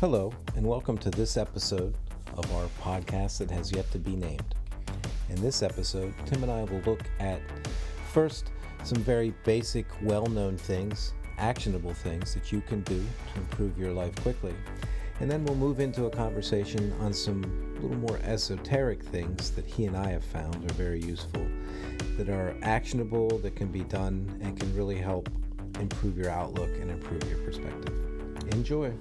Hello, and welcome to this episode of our podcast that has yet to be named. In this episode, Tim and I will look at first some very basic, well known things, actionable things that you can do to improve your life quickly. And then we'll move into a conversation on some little more esoteric things that he and I have found are very useful, that are actionable, that can be done, and can really help improve your outlook and improve your perspective. Enjoy.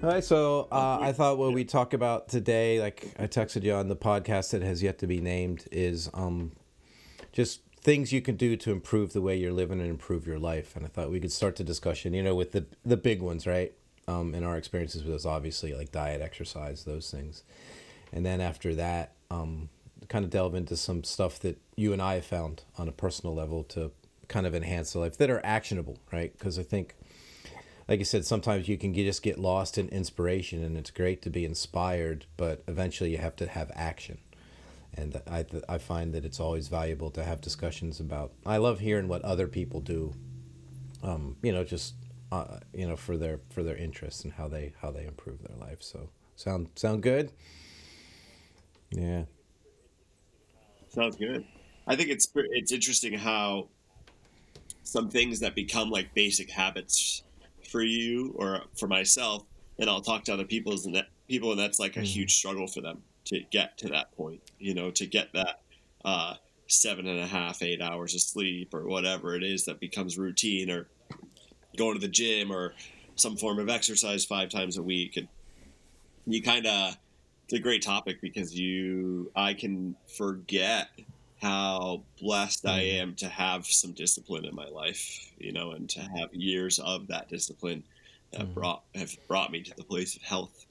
All right, so uh, I thought what we talk about today, like I texted you on the podcast that has yet to be named, is um, just things you can do to improve the way you're living and improve your life. And I thought we could start the discussion, you know, with the the big ones, right? Um, and our experiences with us, obviously, like diet, exercise, those things. And then after that, um, kind of delve into some stuff that you and I have found on a personal level to kind of enhance the life that are actionable, right? Because I think like I said, sometimes you can just get lost in inspiration, and it's great to be inspired, but eventually you have to have action. And I, I find that it's always valuable to have discussions about. I love hearing what other people do. Um, you know, just uh, you know, for their for their interests and how they how they improve their life. So sound sound good. Yeah. Sounds good. I think it's it's interesting how some things that become like basic habits for you or for myself, and I'll talk to other people's and that people, and that's like a mm. huge struggle for them to get to that point. You know, to get that uh, seven and a half, eight hours of sleep or whatever it is that becomes routine, or going to the gym or some form of exercise five times a week, and you kind of it's a great topic because you I can forget how blessed I mm-hmm. am to have some discipline in my life, you know, and to have years of that discipline that mm. brought have brought me to the place of health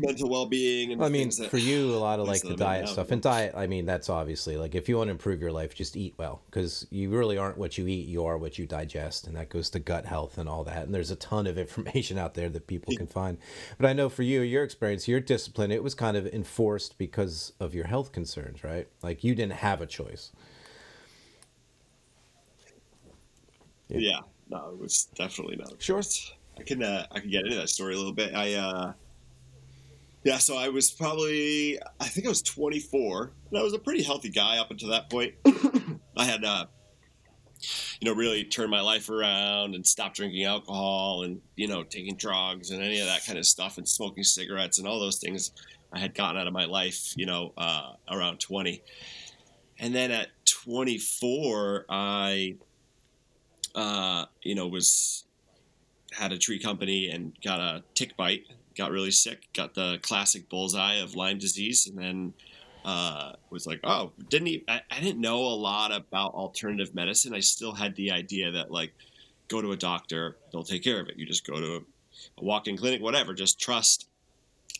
mental well-being. And I mean, for you, a lot of like the diet stuff and diet. I mean, that's obviously like if you want to improve your life, just eat well because you really aren't what you eat. You are what you digest, and that goes to gut health and all that. And there's a ton of information out there that people can find. But I know for you, your experience, your discipline, it was kind of enforced because of your health concerns, right? Like you didn't have a choice. Yeah, yeah no, it was definitely not. Sure. I can uh, I can get into that story a little bit. I uh, yeah, so I was probably, I think I was 24, and I was a pretty healthy guy up until that point. I had, uh, you know, really turned my life around and stopped drinking alcohol and, you know, taking drugs and any of that kind of stuff and smoking cigarettes and all those things I had gotten out of my life, you know, uh, around 20. And then at 24, I, uh, you know, was, had a tree company and got a tick bite got really sick, got the classic bullseye of Lyme disease, and then uh, was like, oh, didn't? I, I didn't know a lot about alternative medicine. I still had the idea that like, go to a doctor, they'll take care of it. You just go to a, a walk-in clinic, whatever. Just trust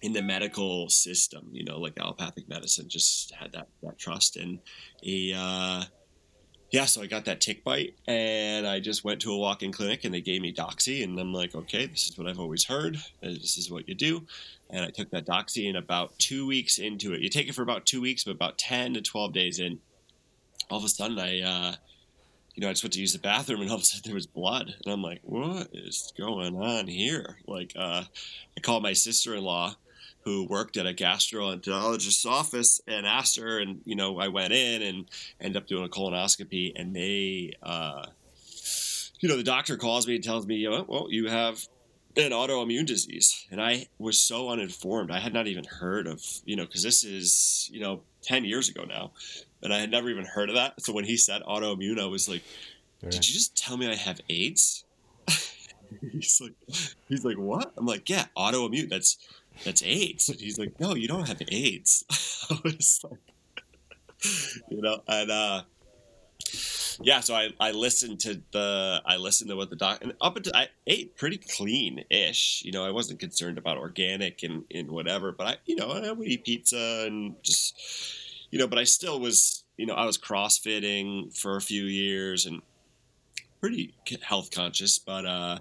in the medical system. You know, like allopathic medicine. Just had that that trust, and a uh, yeah, so I got that tick bite and I just went to a walk in clinic and they gave me Doxy. And I'm like, okay, this is what I've always heard. This is what you do. And I took that Doxy and about two weeks into it, you take it for about two weeks, but about 10 to 12 days in, all of a sudden I, uh, you know, I just went to use the bathroom and all of a sudden there was blood. And I'm like, what is going on here? Like, uh, I called my sister in law who worked at a gastroenterologist's office and asked her, and you know, I went in and ended up doing a colonoscopy, and they, uh, you know, the doctor calls me and tells me, you know, well, you have an autoimmune disease, and I was so uninformed. I had not even heard of, you know, because this is, you know, ten years ago now, and I had never even heard of that. So when he said autoimmune, I was like, did you just tell me I have AIDS? he's like, he's like, what? I'm like, yeah, autoimmune. That's that's AIDS. He's like, no, you don't have AIDS. I was like, you know, and uh, yeah, so I, I listened to the I listened to what the doc and up until I ate pretty clean ish. You know, I wasn't concerned about organic and, and whatever, but I you know I would eat pizza and just you know, but I still was you know I was CrossFitting for a few years and pretty health conscious, but uh,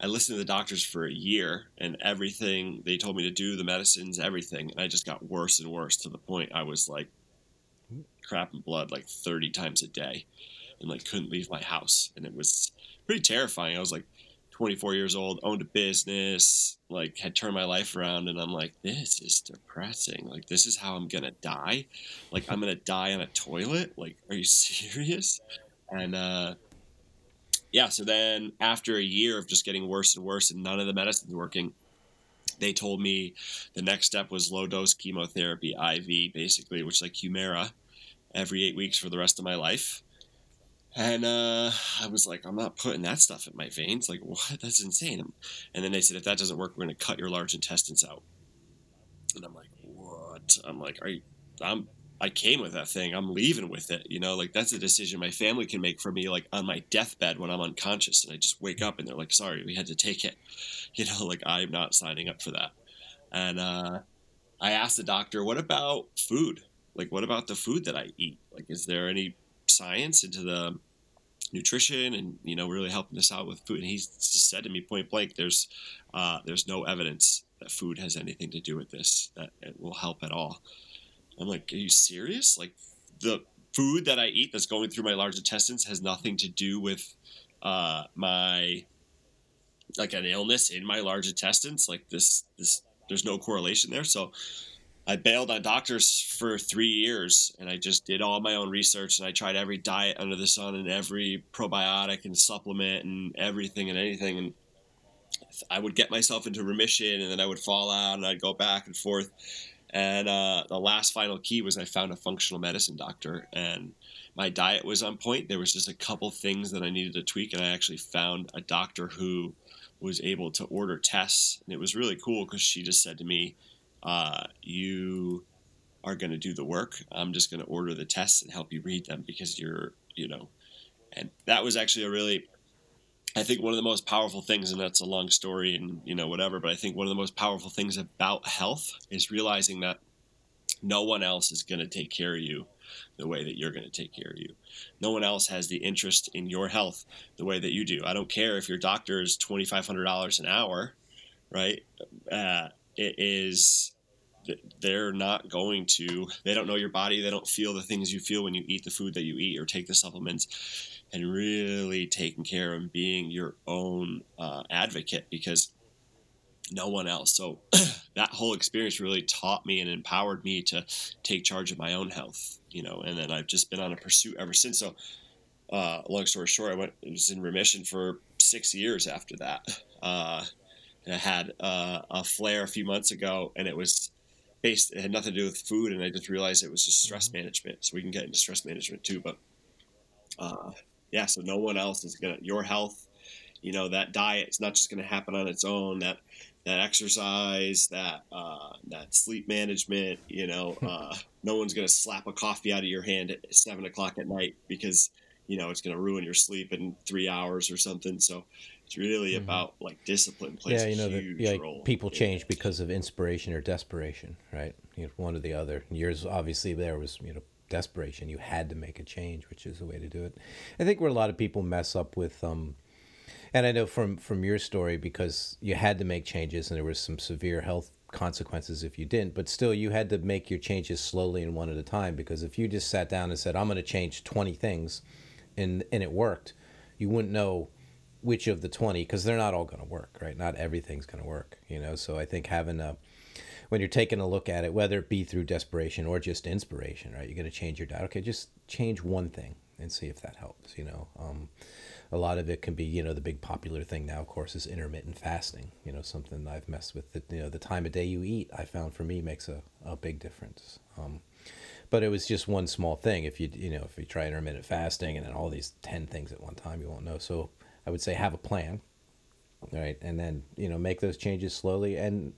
I listened to the doctors for a year and everything they told me to do, the medicines, everything. And I just got worse and worse to the point I was like crap and blood like 30 times a day and like couldn't leave my house. And it was pretty terrifying. I was like 24 years old, owned a business, like had turned my life around, and I'm like, this is depressing. Like, this is how I'm gonna die. Like, I'm gonna die on a toilet. Like, are you serious? And uh, yeah, so then after a year of just getting worse and worse, and none of the medicines working, they told me the next step was low dose chemotherapy IV, basically, which is like Humira, every eight weeks for the rest of my life. And uh, I was like, I'm not putting that stuff in my veins. Like, what? That's insane. And then they said, if that doesn't work, we're going to cut your large intestines out. And I'm like, what? I'm like, are you? I'm. I came with that thing. I'm leaving with it. You know, like that's a decision my family can make for me, like on my deathbed when I'm unconscious and I just wake up and they're like, sorry, we had to take it. You know, like I'm not signing up for that. And uh, I asked the doctor, what about food? Like, what about the food that I eat? Like, is there any science into the nutrition and you know really helping us out with food and he said to me point blank there's uh, there's no evidence that food has anything to do with this that it will help at all i'm like are you serious like the food that i eat that's going through my large intestines has nothing to do with uh, my like an illness in my large intestines like this this there's no correlation there so I bailed on doctors for three years and I just did all my own research and I tried every diet under the sun and every probiotic and supplement and everything and anything. And I would get myself into remission and then I would fall out and I'd go back and forth. And uh, the last final key was I found a functional medicine doctor and my diet was on point. There was just a couple things that I needed to tweak. And I actually found a doctor who was able to order tests. And it was really cool because she just said to me, uh, you are going to do the work. I'm just going to order the tests and help you read them because you're, you know, and that was actually a really, I think one of the most powerful things, and that's a long story and, you know, whatever, but I think one of the most powerful things about health is realizing that no one else is going to take care of you the way that you're going to take care of you. No one else has the interest in your health the way that you do. I don't care if your doctor is $2,500 an hour, right? Uh, it is they're not going to they don't know your body they don't feel the things you feel when you eat the food that you eat or take the supplements and really taking care of being your own uh, advocate because no one else so that whole experience really taught me and empowered me to take charge of my own health you know and then i've just been on a pursuit ever since so uh, long story short i went was in remission for six years after that uh, I had uh, a flare a few months ago, and it was based. It had nothing to do with food, and I just realized it was just stress mm-hmm. management. So we can get into stress management too, but uh, yeah. So no one else is gonna your health. You know that diet is not just gonna happen on its own. That that exercise, that uh, that sleep management. You know, uh, no one's gonna slap a coffee out of your hand at seven o'clock at night because you know it's gonna ruin your sleep in three hours or something. So it's really mm-hmm. about like discipline plays yeah, you know, a huge the, yeah, role. People change because of inspiration or desperation, right? You know, one or the other. Yours obviously there was you know desperation. You had to make a change, which is the way to do it. I think where a lot of people mess up with um, and I know from from your story because you had to make changes and there was some severe health consequences if you didn't but still you had to make your changes slowly and one at a time because if you just sat down and said i'm going to change 20 things and and it worked you wouldn't know which of the 20 because they're not all going to work right not everything's going to work you know so i think having a when you're taking a look at it whether it be through desperation or just inspiration right? You're going to change your diet. Okay just change one thing and see if that helps you know? Um, a lot of it can be you know the big popular thing now of course is intermittent fasting you know something i've messed with the, you know the time of day you eat i found for me makes a, a big difference. Um, but it was just one small thing. If you you know if you try intermittent fasting and then all these 10 things at one time you won't know. So I would say have a plan, right, and then you know make those changes slowly and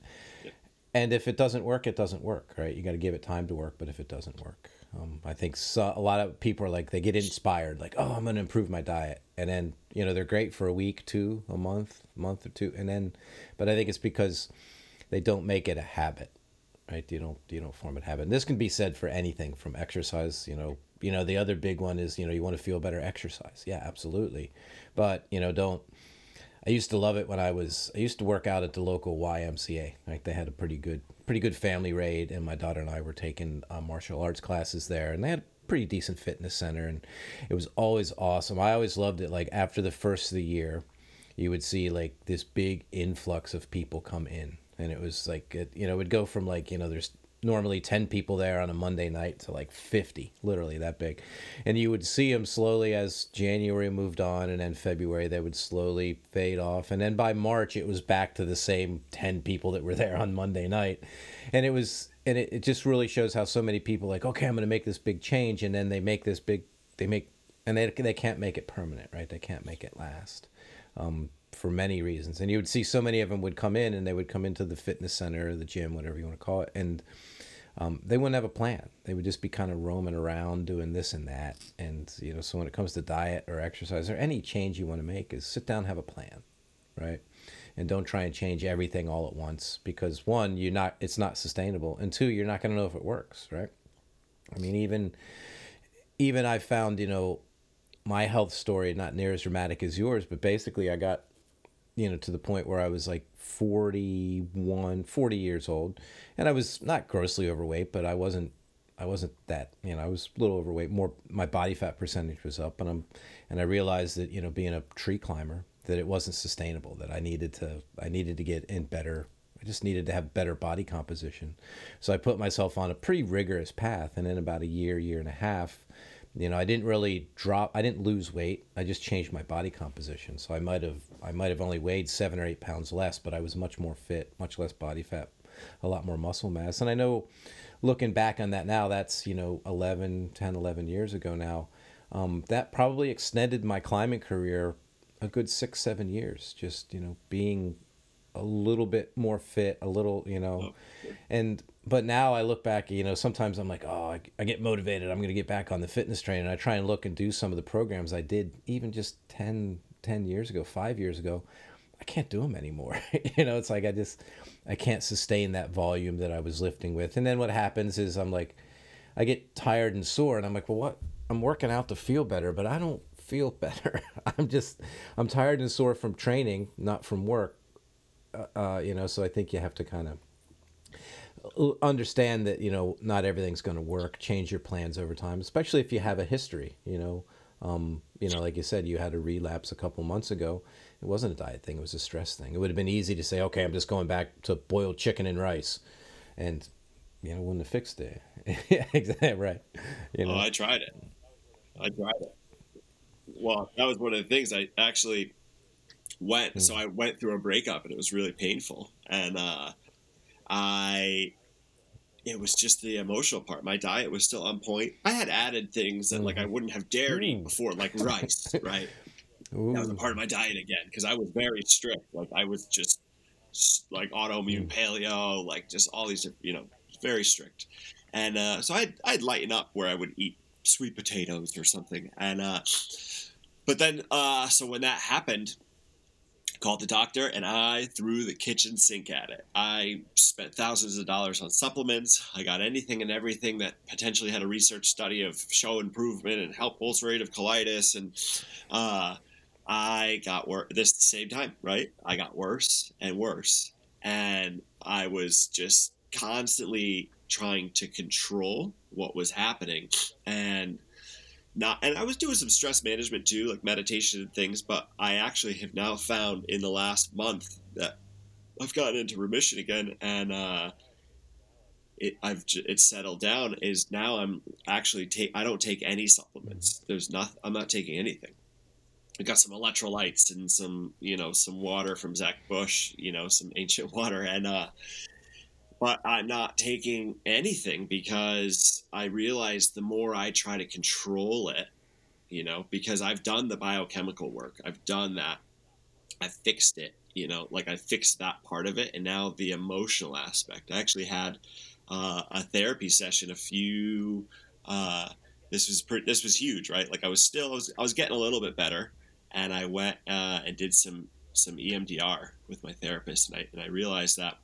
and if it doesn't work, it doesn't work, right? You got to give it time to work. But if it doesn't work, um, I think so, a lot of people are like they get inspired, like oh I'm going to improve my diet, and then you know they're great for a week, two, a month, month or two, and then, but I think it's because they don't make it a habit right you don't you don't form a habit and this can be said for anything from exercise you know you know the other big one is you know you want to feel better exercise yeah absolutely but you know don't i used to love it when i was i used to work out at the local ymca like they had a pretty good pretty good family raid and my daughter and i were taking uh, martial arts classes there and they had a pretty decent fitness center and it was always awesome. I always loved it like after the first of the year you would see like this big influx of people come in, and it was like it, you know it would go from like you know there's normally 10 people there on a Monday night to like 50, literally that big. And you would see them slowly as January moved on and then February they would slowly fade off. And then by March it was back to the same 10 people that were there on Monday night. And it was and it, it just really shows how so many people like, okay, I'm going to make this big change and then they make this big they make and they they can't make it permanent, right? They can't make it last. Um, for many reasons. And you would see so many of them would come in and they would come into the fitness center, or the gym, whatever you want to call it, and um, they wouldn't have a plan. They would just be kind of roaming around doing this and that. And, you know, so when it comes to diet or exercise or any change you want to make, is sit down, have a plan, right? And don't try and change everything all at once because one, you're not, it's not sustainable. And two, you're not going to know if it works, right? I mean, even, even I found, you know, my health story not near as dramatic as yours, but basically I got you know, to the point where I was like 41, 40 years old. And I was not grossly overweight, but I wasn't I wasn't that, you know, I was a little overweight. More my body fat percentage was up and I'm and I realized that, you know, being a tree climber, that it wasn't sustainable, that I needed to I needed to get in better I just needed to have better body composition. So I put myself on a pretty rigorous path and in about a year, year and a half, you know i didn't really drop i didn't lose weight. I just changed my body composition. So i might have i might have only weighed seven or eight pounds less but i was much more fit much less body fat a lot more muscle mass. And i know looking back on that now that's you know 11 10 11 years ago now um, that probably extended my climbing career a good six seven years just you know being a little bit more fit a little you know. Oh, and but now I look back, you know, sometimes I'm like, oh, I, I get motivated. I'm going to get back on the fitness train. And I try and look and do some of the programs I did even just 10, 10 years ago, five years ago. I can't do them anymore. you know, it's like I just, I can't sustain that volume that I was lifting with. And then what happens is I'm like, I get tired and sore. And I'm like, well, what? I'm working out to feel better, but I don't feel better. I'm just, I'm tired and sore from training, not from work. Uh, uh, you know, so I think you have to kind of understand that you know not everything's going to work. Change your plans over time, especially if you have a history. You know, um, you know, like you said, you had a relapse a couple months ago. It wasn't a diet thing; it was a stress thing. It would have been easy to say, "Okay, I'm just going back to boiled chicken and rice," and you know, wouldn't have fixed it. exactly right. You know, oh, I tried it. I tried it. Well, that was one of the things I actually went. Mm. So I went through a breakup, and it was really painful, and. uh I it was just the emotional part. My diet was still on point. I had added things that like I mm-hmm. wouldn't have dared eat before, like rice, right? Ooh. That was a part of my diet again because I was very strict. Like I was just like autoimmune mm. paleo, like just all these, you know, very strict. And uh, so I'd I'd lighten up where I would eat sweet potatoes or something. And uh, but then uh, so when that happened, called the doctor and I threw the kitchen sink at it. I spent thousands of dollars on supplements. I got anything and everything that potentially had a research study of show improvement and help ulcerative colitis. And uh, I got worse this same time, right? I got worse and worse. And I was just constantly trying to control what was happening. And not and I was doing some stress management too, like meditation and things, but I actually have now found in the last month that I've gotten into remission again and uh it I've it's settled down is now I'm actually take I don't take any supplements. There's nothing I'm not taking anything. I got some electrolytes and some, you know, some water from Zach Bush, you know, some ancient water and uh but I'm not taking anything because I realize the more I try to control it, you know, because I've done the biochemical work, I've done that, I fixed it, you know, like I fixed that part of it, and now the emotional aspect. I actually had uh, a therapy session a few. Uh, this was this was huge, right? Like I was still I was, I was getting a little bit better, and I went uh, and did some some EMDR with my therapist, and I and I realized that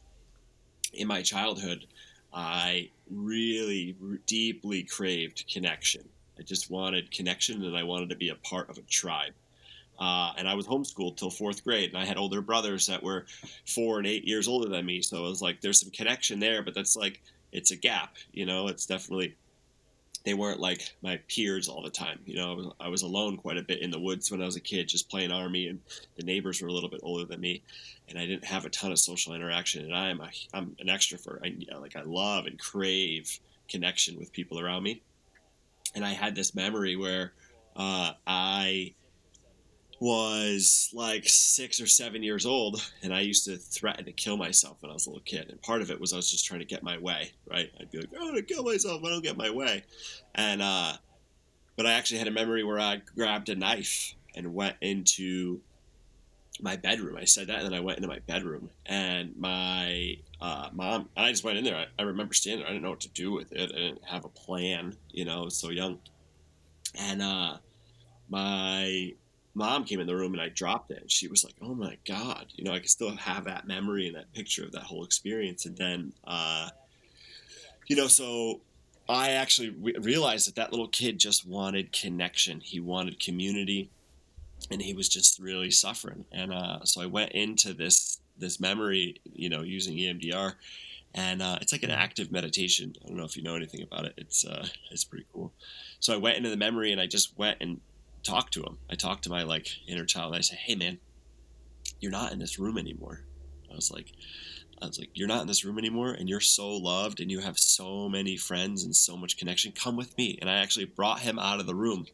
in my childhood, I really deeply craved connection. I just wanted connection and I wanted to be a part of a tribe. Uh, and I was homeschooled till fourth grade, and I had older brothers that were four and eight years older than me. So it was like there's some connection there, but that's like it's a gap, you know. It's definitely they weren't like my peers all the time. You know, I was alone quite a bit in the woods when I was a kid, just playing army, and the neighbors were a little bit older than me, and I didn't have a ton of social interaction. And I'm a, I'm an extrovert. I like I love and crave connection with people around me. And I had this memory where uh, I was like six or seven years old, and I used to threaten to kill myself when I was a little kid. And part of it was I was just trying to get my way, right? I'd be like, "I'm gonna kill myself I don't get my way," and uh, but I actually had a memory where I grabbed a knife and went into my bedroom. I said that, and then I went into my bedroom, and my uh, mom and I just went in there. I, I remember standing there. I didn't know what to do with it. I didn't have a plan. You know, I was so young, and uh, my mom came in the room and I dropped it. And she was like, "Oh my god!" You know, I can still have that memory and that picture of that whole experience. And then, uh, you know, so I actually re- realized that that little kid just wanted connection. He wanted community, and he was just really suffering. And uh, so I went into this this memory, you know, using EMDR. And uh, it's like an active meditation. I don't know if you know anything about it. It's uh, it's pretty cool. So I went into the memory and I just went and talk to him. I talked to my like inner child. I say, "Hey, man, you're not in this room anymore." I was like, I was like, "You're not in this room anymore, and you're so loved, and you have so many friends and so much connection. Come with me." And I actually brought him out of the room,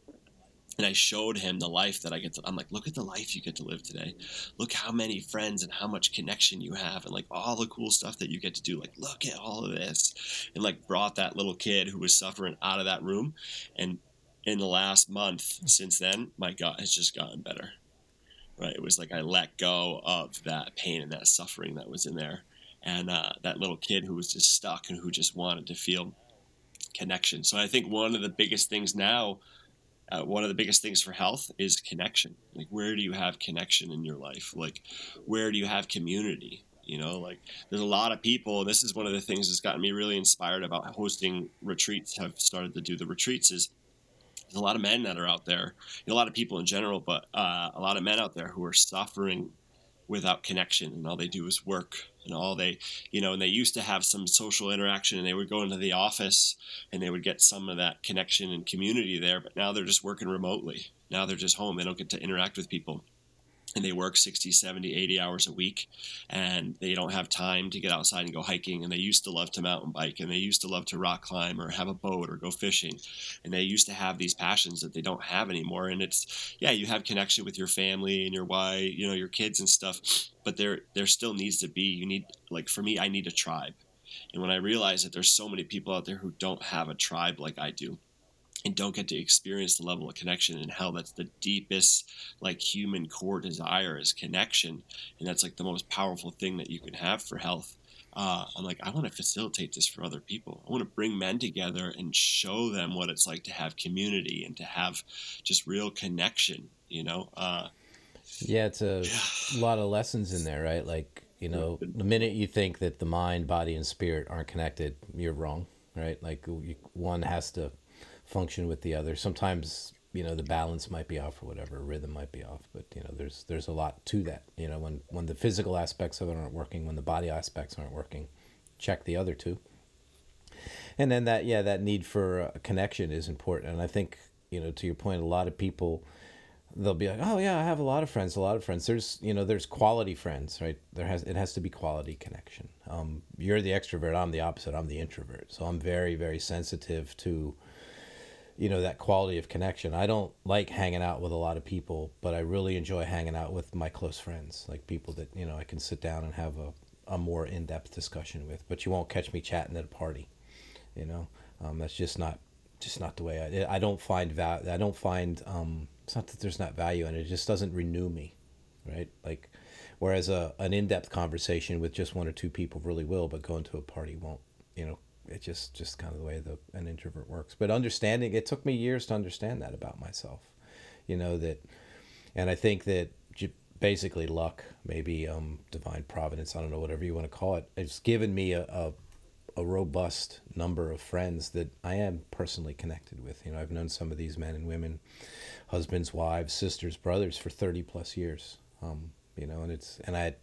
and I showed him the life that I get to. I'm like, "Look at the life you get to live today. Look how many friends and how much connection you have, and like all the cool stuff that you get to do. Like, look at all of this." And like brought that little kid who was suffering out of that room, and in the last month since then, my gut has just gotten better. Right? It was like I let go of that pain and that suffering that was in there, and uh, that little kid who was just stuck and who just wanted to feel connection. So I think one of the biggest things now, uh, one of the biggest things for health is connection. Like, where do you have connection in your life? Like, where do you have community? You know, like there's a lot of people. This is one of the things that's gotten me really inspired about hosting retreats. Have started to do the retreats is a lot of men that are out there, a lot of people in general, but uh, a lot of men out there who are suffering without connection, and all they do is work, and all they, you know, and they used to have some social interaction, and they would go into the office, and they would get some of that connection and community there, but now they're just working remotely. Now they're just home; they don't get to interact with people and they work 60 70 80 hours a week and they don't have time to get outside and go hiking and they used to love to mountain bike and they used to love to rock climb or have a boat or go fishing and they used to have these passions that they don't have anymore and it's yeah you have connection with your family and your wife you know your kids and stuff but there there still needs to be you need like for me i need a tribe and when i realize that there's so many people out there who don't have a tribe like i do and don't get to experience the level of connection and how that's the deepest like human core desire is connection and that's like the most powerful thing that you can have for health. Uh, i'm like i want to facilitate this for other people. I want to bring men together and show them what it's like to have community and to have just real connection you know? Uh, yeah it's a lot of lessons in there right? Like you know the minute you think that the mind body and spirit aren't connected you're wrong right? Like one has to function with the other. Sometimes you know the balance might be off or whatever, rhythm might be off, but you know there's there's a lot to that. You know when when the physical aspects of it aren't working, when the body aspects aren't working, check the other two. And then that yeah that need for a connection is important, and I think you know to your point, a lot of people they'll be like, oh yeah, I have a lot of friends, a lot of friends. There's you know there's quality friends, right? There has it has to be quality connection. Um, you're the extrovert, I'm the opposite. I'm the introvert, so I'm very very sensitive to you know that quality of connection. I don't like hanging out with a lot of people but i really enjoy hanging out with my close friends like people that you know i can sit down and have a, a more in-depth discussion with. But you won't catch me chatting at a party you know? Um, that's just not just not the way i i don't find val i don't find um, it's not that there's not value in it it just doesn't renew me right? Like whereas a, an in-depth conversation with just one or two people really will but going to a party won't you know it's just just kind of the way the an introvert works. But understanding it took me years to understand that about myself. You know that, and I think that basically luck, maybe um, divine providence, I don't know whatever you want to call it. It's given me a, a a robust number of friends that I am personally connected with. You know, I've known some of these men and women, husbands, wives, sisters, brothers for 30 plus years. Um, you know, and it's, and I,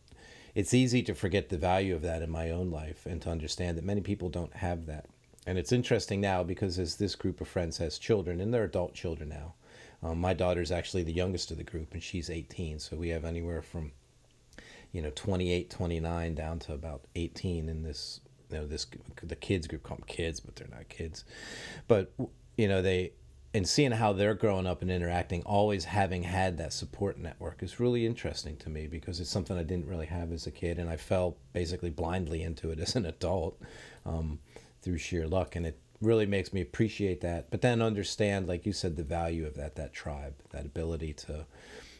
it's easy to forget the value of that in my own life and to understand that many people don't have that. and it's interesting now because as this group of friends has children and they're adult children now. Um, my daughter's actually the youngest of the group and she's 18. So we have anywhere from, you know, 28, 29 down to about 18 in this, you know, this, the kids group call them kids, but they're not kids. But, you know, they, and seeing how they're growing up and interacting, always having had that support network is really interesting to me because it's something I didn't really have as a kid, and I fell basically blindly into it as an adult um, through sheer luck, and it really makes me appreciate that. But then understand, like you said, the value of that that tribe, that ability to,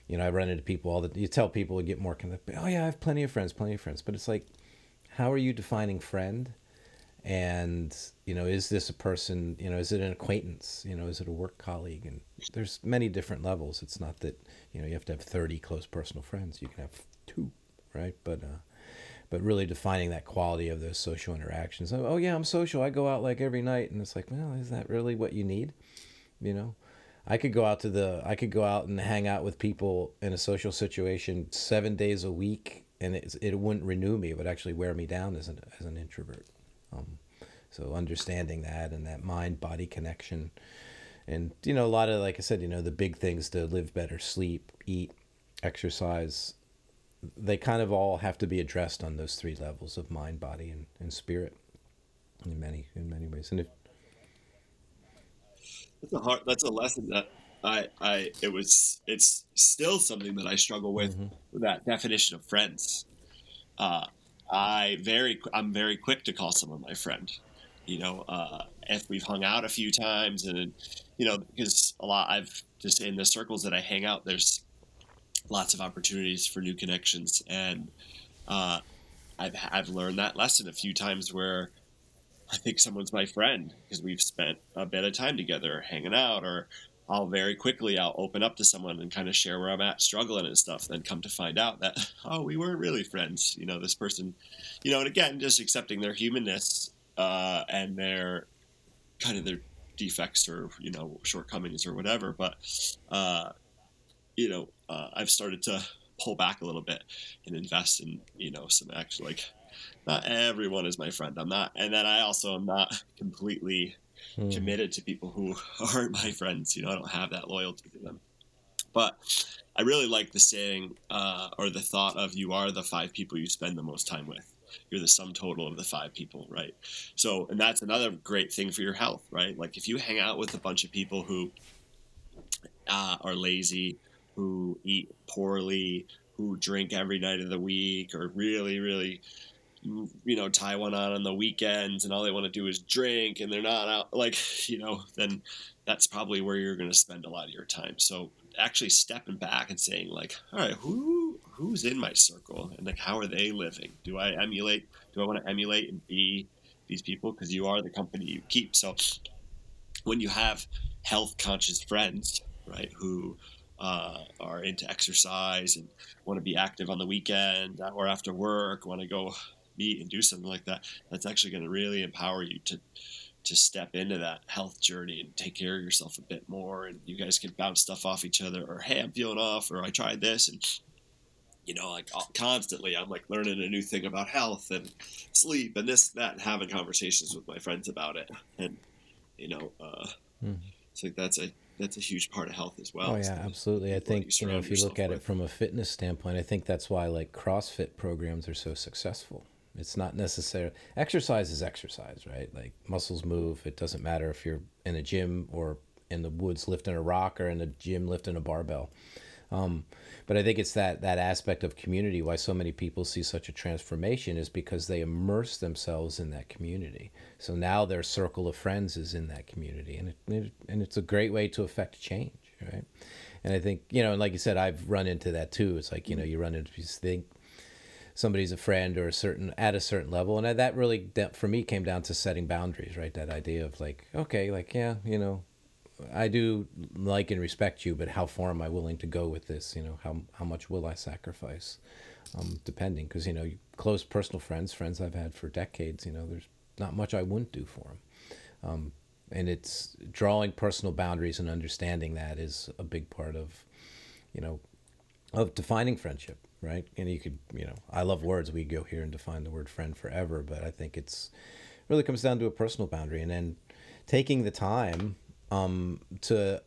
you know, I run into people all the. You tell people to get more of, oh yeah, I have plenty of friends, plenty of friends, but it's like, how are you defining friend? And you know is this a person you know is it an acquaintance? You know is it a work colleague? And there's many different levels. It's not that you know you have to have 30 close personal friends. You can have two right? But uh but really defining that quality of those social interactions. Oh, oh yeah i'm social. I go out like every night. And it's like well is that really what you need? You know? I could go out to the i could go out and hang out with people in a social situation seven days a week and it, it wouldn't renew me. It would actually wear me down as an, as an introvert um, so understanding that and that mind body connection, and you know a lot of like I said, you know the big things to live better, sleep, eat, exercise. They kind of all have to be addressed on those three levels of mind, body, and, and spirit, in many in many ways. And if that's a hard, that's a lesson that I, I, it was, it's still something that I struggle with, mm-hmm. that definition of friends. Uh, I very I'm very quick to call someone my friend. You know, uh, if we've hung out a few times, and you know, because a lot I've just in the circles that I hang out, there's lots of opportunities for new connections, and uh, I've I've learned that lesson a few times where I think someone's my friend because we've spent a bit of time together, hanging out, or I'll very quickly I'll open up to someone and kind of share where I'm at struggling and stuff. Then come to find out that oh we weren't really friends. You know this person, you know, and again just accepting their humanness uh, and their kind of their defects or you know shortcomings or whatever. But uh, you know uh, I've started to pull back a little bit and invest in you know some actually like not everyone is my friend. I'm not, and then I also am not completely mm. committed to people who aren't my friends. You know, I don't have that loyalty to them. But I really like the saying uh, or the thought of you are the five people you spend the most time with. You're the sum total of the five people, right? So, and that's another great thing for your health, right? Like if you hang out with a bunch of people who uh, are lazy, who eat poorly, who drink every night of the week, or really, really you know tie one on on the weekends and all they want to do is drink and they're not out like you know then that's probably where you're going to spend a lot of your time. So actually stepping back and saying like all right who who's in my circle and like how are they living? Do i emulate do i want to emulate and be these people? Because you are the company you keep. So when you have health conscious friends right who uh, are into exercise and want to be active on the weekend or after work want to go meet and do something like that, that's actually going to really empower you to to step into that health journey and take care of yourself a bit more. And you guys can bounce stuff off each other, or hey, I'm feeling off, or I tried this, and you know, like constantly, I'm like learning a new thing about health and sleep and this, that, and having conversations with my friends about it. And you know, uh, mm-hmm. so that's a that's a huge part of health as well. Oh yeah, absolutely. I think you, you know if you look at with. it from a fitness standpoint, I think that's why like CrossFit programs are so successful it's not necessary. Exercise is exercise, right? Like muscles move. It doesn't matter if you're in a gym or in the woods lifting a rock or in a gym lifting a barbell. Um, but I think it's that that aspect of community why so many people see such a transformation is because they immerse themselves in that community. So now their circle of friends is in that community, and it, it and it's a great way to affect change, right? And I think you know, and like you said, I've run into that too. It's like you know, you run into these things somebody's a friend or a certain at a certain level. And that really for me came down to setting boundaries right? That idea of like okay like yeah you know i do like and respect you but how far am i willing to go with this? You know how, how much will i sacrifice? Um, depending because you know close personal friends friends i've had for decades you know there's not much i wouldn't do for them um, and it's drawing personal boundaries and understanding that is a big part of you know of defining friendship right? And you could, you know, I love words. We go here and define the word friend forever, but I think it's really comes down to a personal boundary, and then taking the time um, to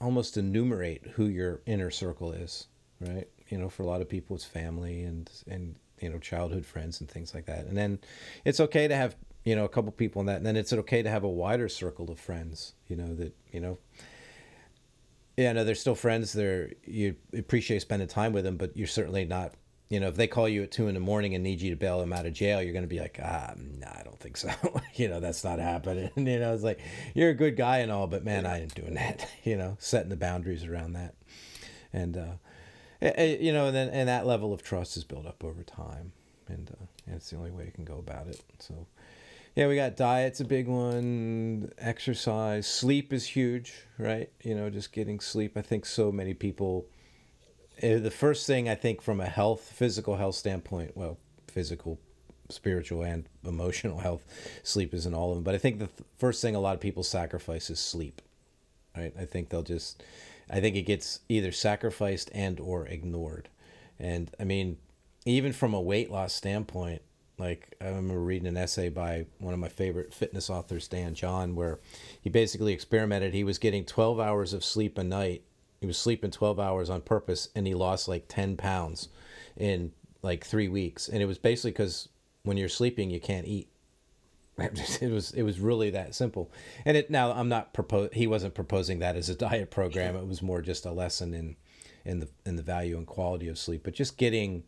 almost enumerate who your inner circle is, right? You know, for a lot of people, it's family and and you know childhood friends and things like that. And then it's okay to have you know a couple people in that, and then it's okay to have a wider circle of friends. You know that you know. Yeah, no, they're still friends. They're you appreciate spending time with them, but you're certainly not you know, if they call you at two in the morning and need you to bail them out of jail, you're going to be like, ah, nah, I don't think so. you know, that's not happening. you know, it's like, you're a good guy and all, but man, I ain't doing that, you know, setting the boundaries around that. And, uh, you know, and then, and that level of trust is built up over time. And, uh, and it's the only way you can go about it. So, yeah, we got diet's a big one, exercise, sleep is huge, right? You know, just getting sleep. I think so many people, uh, the first thing I think from a health, physical health standpoint, well, physical, spiritual, and emotional health, sleep isn't all of them. But I think the th- first thing a lot of people sacrifice is sleep. Right? I think they'll just, I think it gets either sacrificed and or ignored. And I mean, even from a weight loss standpoint, like I remember reading an essay by one of my favorite fitness authors, Dan John, where he basically experimented. He was getting 12 hours of sleep a night he was sleeping 12 hours on purpose and he lost like 10 pounds in like three weeks. And it was basically because when you're sleeping, you can't eat. It was it was really that simple, and it now I'm not propose he wasn't proposing that as a diet program. It was more just a lesson in in the in the value and quality of sleep, but just getting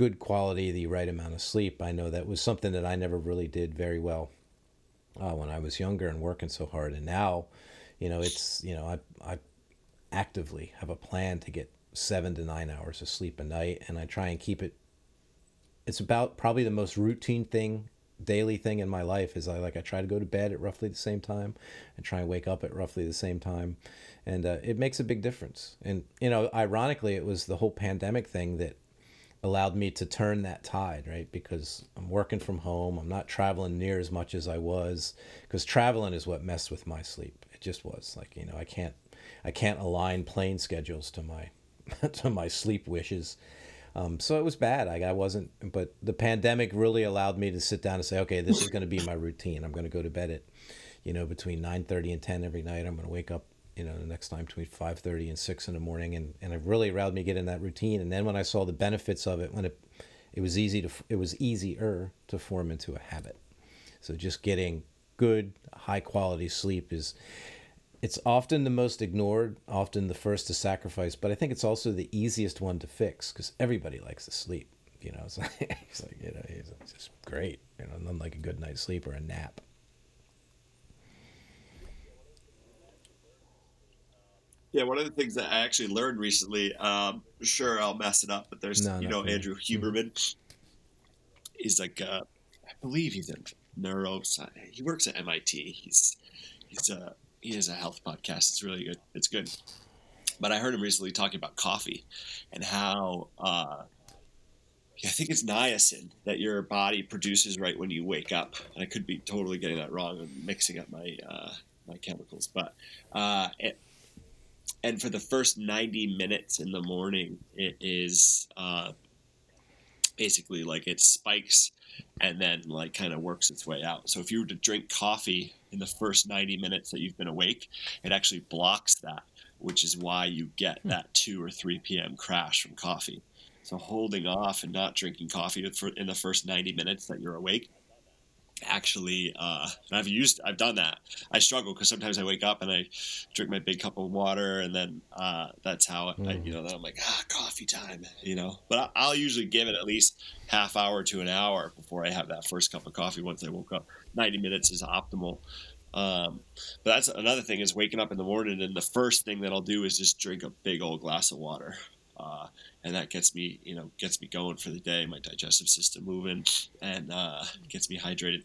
good quality, the right amount of sleep. I know that was something that I never really did very well uh, when I was younger and working so hard, and now you know, it's you know, I I actively have a plan to get seven to nine hours of sleep a night, and I try and keep it. It's about probably the most routine thing, daily thing in my life is I like I try to go to bed at roughly the same time, and try and wake up at roughly the same time, and uh, it makes a big difference. And you know, ironically, it was the whole pandemic thing that allowed me to turn that tide, right? Because I'm working from home, I'm not traveling near as much as I was, because traveling is what messed with my sleep. It just was like you know I can't I can't align plane schedules to my to my sleep wishes. Um, so it was bad. I, I wasn't, but the pandemic really allowed me to sit down and say, okay, this is going to be my routine. I'm going to go to bed at, you know, between 9:30 and 10 every night. I'm going to wake up, you know, the next time between 5:30 and 6 in the morning, and and it really allowed me to get in that routine. And then when I saw the benefits of it, when it it was easy to it was easier to form into a habit. So just getting good high quality sleep is it's often the most ignored, often the first to sacrifice, but I think it's also the easiest one to fix because everybody likes to sleep. You know, it's like, it's like you know, it's just great. You know, nothing like a good night's sleep or a nap. Yeah, one of the things that I actually learned recently, um, sure I'll mess it up, but there's no, you know Andrew Huberman. He's like, uh, I believe he's a neuroscience. He works at MIT. He's he's a he has a health podcast. It's really good. It's good. But I heard him recently talking about coffee and how uh, I think it's niacin that your body produces right when you wake up. And I could be totally getting that wrong and mixing up my uh, my chemicals, but uh, it, and for the first 90 minutes in the morning, it is uh, basically like it spikes and then like kind of works its way out. So if you were to drink coffee in the first 90 minutes that you've been awake, it actually blocks that, which is why you get hmm. that 2 or 3 p.m. crash from coffee. So holding off and not drinking coffee in the first 90 minutes that you're awake actually uh, i've used i've done that i struggle because sometimes i wake up and i drink my big cup of water and then uh, that's how mm. I, you know then i'm like ah coffee time you know but I, will usually give it at least half hour to an hour before i have that first cup of coffee once i woke up 90 minutes is optimal um, but that's another thing is waking up in the morning and the first thing that i'll do is just drink a big old glass of water uh, and that gets me, you know, gets me going for the day. My digestive system moving and uh, gets me hydrated.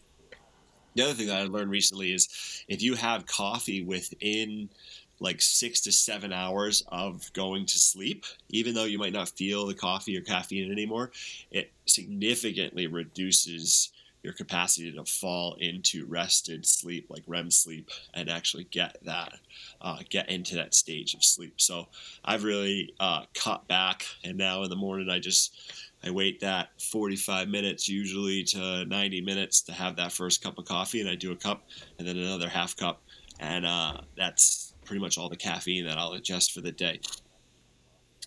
The other thing that I learned recently is if you have coffee within like six to seven hours of going to sleep, even though you might not feel the coffee or caffeine anymore, it significantly reduces your capacity to fall into rested sleep, like REM sleep, and actually get that, uh, get into that stage of sleep. So I've really uh, cut back, and now in the morning I just I wait that 45 minutes, usually to 90 minutes, to have that first cup of coffee, and I do a cup and then another half cup, and uh, that's pretty much all the caffeine that I'll ingest for the day.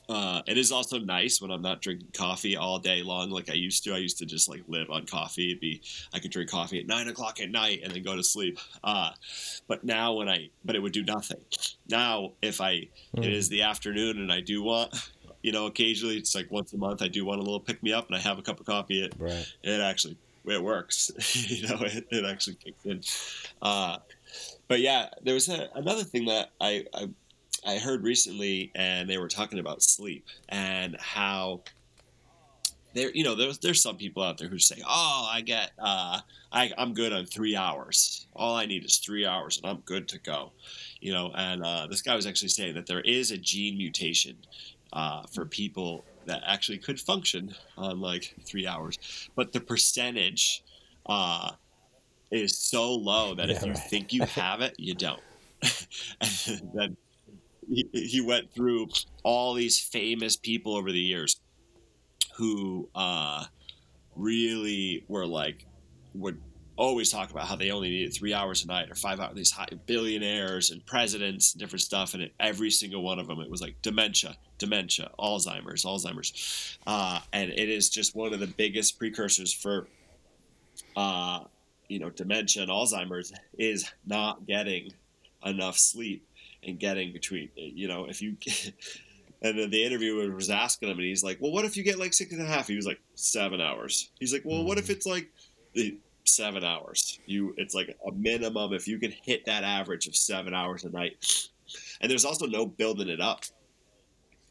Uh, it is also nice when I'm not drinking coffee all day long like I used to. I used to just like live on coffee. It'd be I could drink coffee at nine o'clock at night and then go to sleep. Uh, but now when I but it would do nothing. Now if I mm. it is the afternoon and I do want you know occasionally it's like once a month I do want a little pick me up and I have a cup of coffee. It right. it actually it works. you know it, it actually kicks in. Uh, but yeah, there was a, another thing that I, I I heard recently, and they were talking about sleep and how there, you know, there's there's some people out there who say, "Oh, I get, uh, I I'm good on three hours. All I need is three hours, and I'm good to go." You know, and uh, this guy was actually saying that there is a gene mutation uh, for people that actually could function on like three hours, but the percentage uh, is so low that yeah, if you right. think you have it, you don't. and then he, he went through all these famous people over the years who uh, really were like would always talk about how they only needed three hours a night or five hours. These high billionaires and presidents and different stuff, and it, every single one of them, it was like dementia, dementia, Alzheimer's, Alzheimer's, uh, and it is just one of the biggest precursors for, uh, you know, dementia and Alzheimer's is not getting enough sleep and getting between you know if you and then the interviewer was asking him and he's like well what if you get like six and a half he was like seven hours he's like well what if mm. it's like the seven hours. You it's like a minimum if you can hit that average of seven hours a night. And there's also no building it up.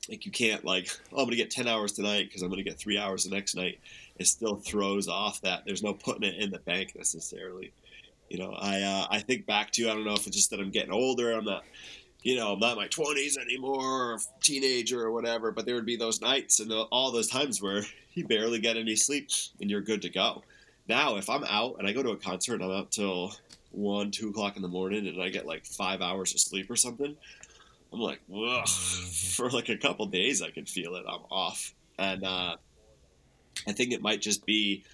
Like you can't like oh i'm gonna get 10 hours tonight because i'm gonna get three hours the next night. It still throws off that. There's no putting it in the bank necessarily. You know i uh, i think back to i don't know if it's just that i'm getting older i'm not you know, I'm not my 20s anymore, or teenager or whatever, but there would be those nights and all those times where you barely get any sleep and you're good to go. Now, if I'm out and I go to a concert and I'm out till one, two o'clock in the morning and I get like five hours of sleep or something, I'm like, Ugh. for like a couple days, I can feel it. I'm off. And uh, I think it might just be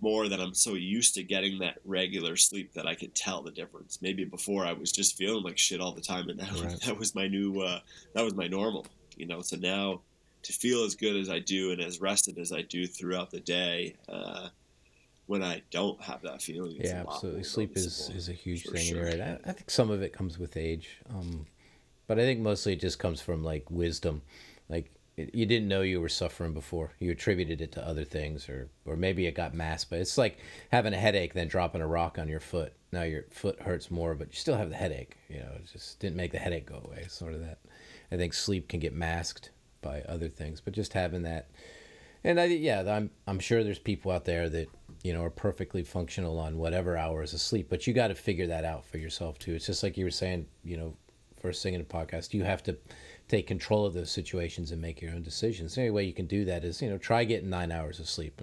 more that I'm so used to getting that regular sleep that I could tell the difference. Maybe before I was just feeling like shit all the time, and that, right. that was my new uh, that was my normal. You know, so now to feel as good as I do and as rested as I do throughout the day. Uh, when I don't have that feeling, yeah, absolutely. Sleep is, is a huge thing. Sure. Right. I, I, think some of it comes with age, um, but I think mostly it just comes from like wisdom. Like you didn't know you were suffering before. You attributed it to other things, or or maybe it got masked. But it's like having a headache, then dropping a rock on your foot. Now your foot hurts more, but you still have the headache. You know, it just didn't make the headache go away. Sort of that. I think sleep can get masked by other things, but just having that, and I yeah, I'm I'm sure there's people out there that you know are perfectly functional on whatever hours of sleep, but you got to figure that out for yourself too. It's just like you were saying, you know, first thing in the podcast, you have to take control of those situations and make your own decisions. The only way you can do that is, you know, try getting nine hours of sleep.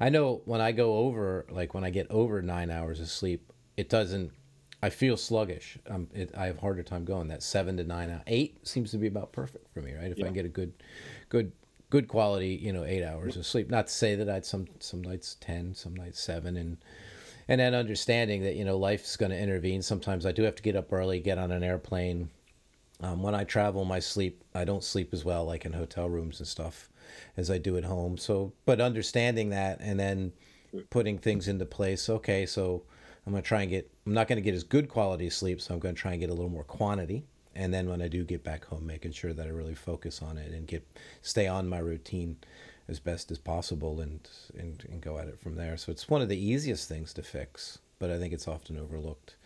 I know when I go over, like when I get over nine hours of sleep, it doesn't. I feel sluggish. Um, it, I have harder time going. That seven to nine, eight seems to be about perfect for me, right? If yeah. I can get a good, good, good quality, you know, eight hours of sleep. Not to say that I'd some some nights ten, some nights seven, and and then understanding that you know life's going to intervene. Sometimes I do have to get up early, get on an airplane, um, when I travel, my sleep, I don't sleep as well, like in hotel rooms and stuff, as I do at home. So, but understanding that and then putting things into place. Okay, so I'm gonna try and get. I'm not gonna get as good quality sleep, so I'm gonna try and get a little more quantity. And then when I do get back home, making sure that I really focus on it and get stay on my routine as best as possible and and, and go at it from there. So it's one of the easiest things to fix, but I think it's often overlooked.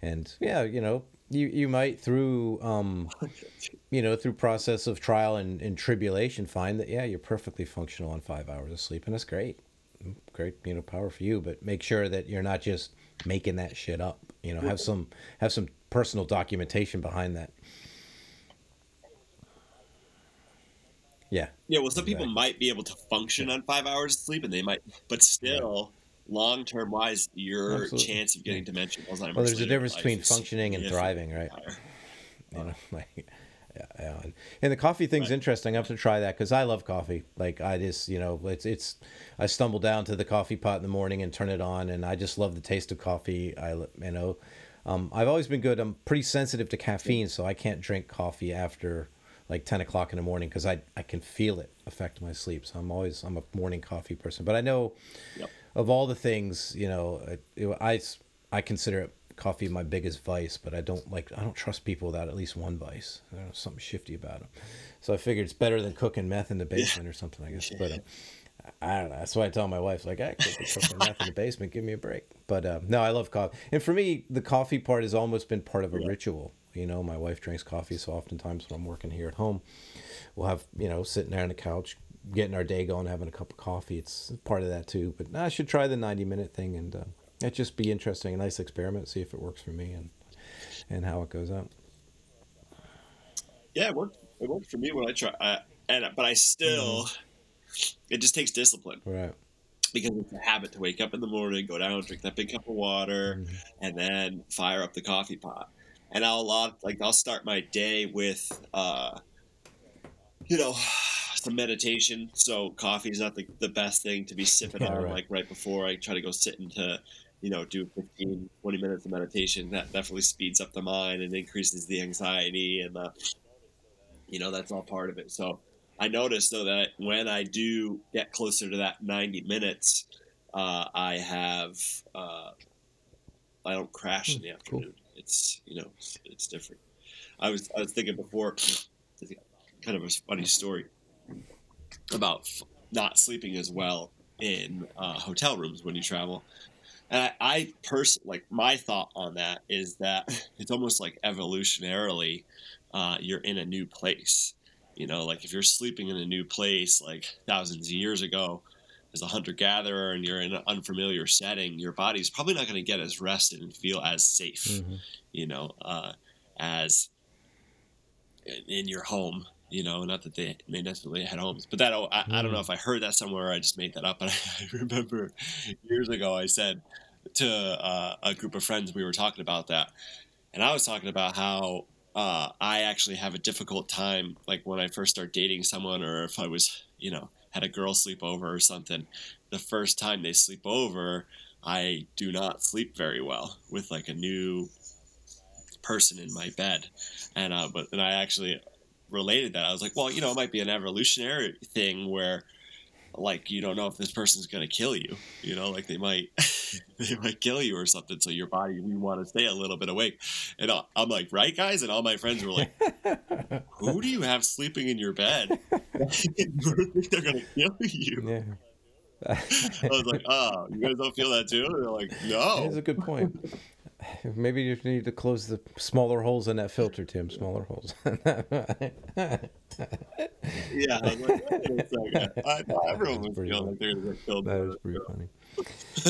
And yeah, you know, you you might through um, you know through process of trial and, and tribulation find that yeah you're perfectly functional on five hours of sleep and that's great great you know power for you but make sure that you're not just making that shit up you know have some have some personal documentation behind that yeah yeah well some exactly. people might be able to function on five hours of sleep and they might but still long term wise, your Absolutely. chance of getting dementia, Alzheimer's. Well, there's a difference between functioning and thriving, right? You know, like Yeah. And, and the coffee thing's interesting. I have to try that because I love coffee. Like I just, you know, it's it's. I stumble down to the coffee pot in the morning and turn it on, and I just love the taste of coffee. I, you know, um, I've always been good. I'm pretty sensitive to caffeine, so I can't drink coffee after like 10 o'clock in the morning because I, I can feel it affect my sleep. So I'm always, I'm a morning coffee person. But I know Yep. of all the things, you know, it, I, I consider it coffee my biggest vice, but I don't like, I don't trust people without at least one vice. There's something shifty about them. So I figured it's better than cooking meth in the basement yeah. or something, I guess. But um, I don't know. That's why I tell my wife, like, I could be cooking meth in the basement. Give me a break. But uh, no, I love coffee. And for me, the coffee part has almost been part of a yeah. ritual. You know, my wife drinks coffee, so oftentimes when I'm working here at home, we'll have you know sitting there on the couch, getting our day going, having a cup of coffee. It's part of that too. But I should try the 90 minute thing, and uh, it'd just be interesting, a nice experiment, see if it works for me and and how it goes out. Yeah, it worked. It worked for me when I try, I, and but I still, mm-hmm. it just takes discipline, right? Because it's a habit to wake up in the morning, go down, drink that big cup of water, mm-hmm. and then fire up the coffee pot and I'll lot like I'll start my day with uh, you know some meditation. So coffee is not the, the best thing to be sipping yeah, on right. like right before I try to go sit into you know do 15 20 minutes of meditation that definitely speeds up the mind and increases the anxiety and the you know that's all part of it so i noticed though that when i do get closer to that 90 minutes uh, i have uh, i don't crash in the hmm, afternoon cool it's you know it's, it's different. I was I was thinking before, kind of a funny story about not sleeping as well in uh, hotel rooms when you travel. And I, I personally, like my thought on that is that it's almost like evolutionarily, uh, you're in a new place. You know, like if you're sleeping in a new place, like thousands of years ago, as a hunter gatherer and you're in an unfamiliar setting, your body's probably not going to get as rested and feel as safe, mm-hmm. you know, uh, as in your home. You know, not that they may necessarily had homes, but that I, mm-hmm. I, don't know mm. if I heard that somewhere. I just made that up. But I, remember years ago I said to uh, a group of friends we were talking about that, and I was talking about how uh, I actually have a difficult time, like when I first start dating someone, or if I was, you know, had a girl sleep over or something, the first time they sleep over, I do not sleep very well with like a new person in my bed. And uh, but then I actually related that. I was like, well, you know, it might be an evolutionary thing where like you don't know if this person's going to kill you you know like they might they might kill you or something so your body we want to stay a little bit awake and i'm like right guys and all my friends were like who do you have sleeping in your bed they're going to kill you yeah. I was like, oh, you guys don't feel that too? They're like, no. That's a good point. Maybe you need to close the smaller holes in that filter, Tim. Smaller holes. yeah, I was like, wait a second. I thought everyone was feeling like to get killed. That was pretty funny.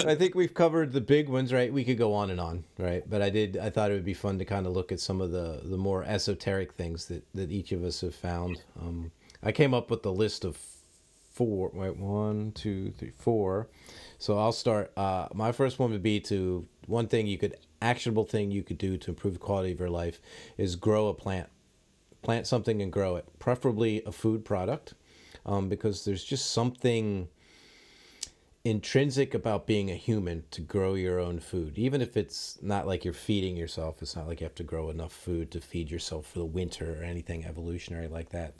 I think we've covered the big ones, right? We could go on and on, right? But I did. I thought it would be fun to kind of look at some of the the more esoteric things that that each of us have found. Um, I came up with the list of four. Wait, one, two, three, four. So I'll start. Uh, my first one would be to one thing you could actionable thing you could do to improve the quality of your life is grow a plant. Plant something and grow it, preferably a food product, um, because there's just something intrinsic about being a human to grow your own food. Even if it's not like you're feeding yourself, it's not like you have to grow enough food to feed yourself for the winter or anything evolutionary like that.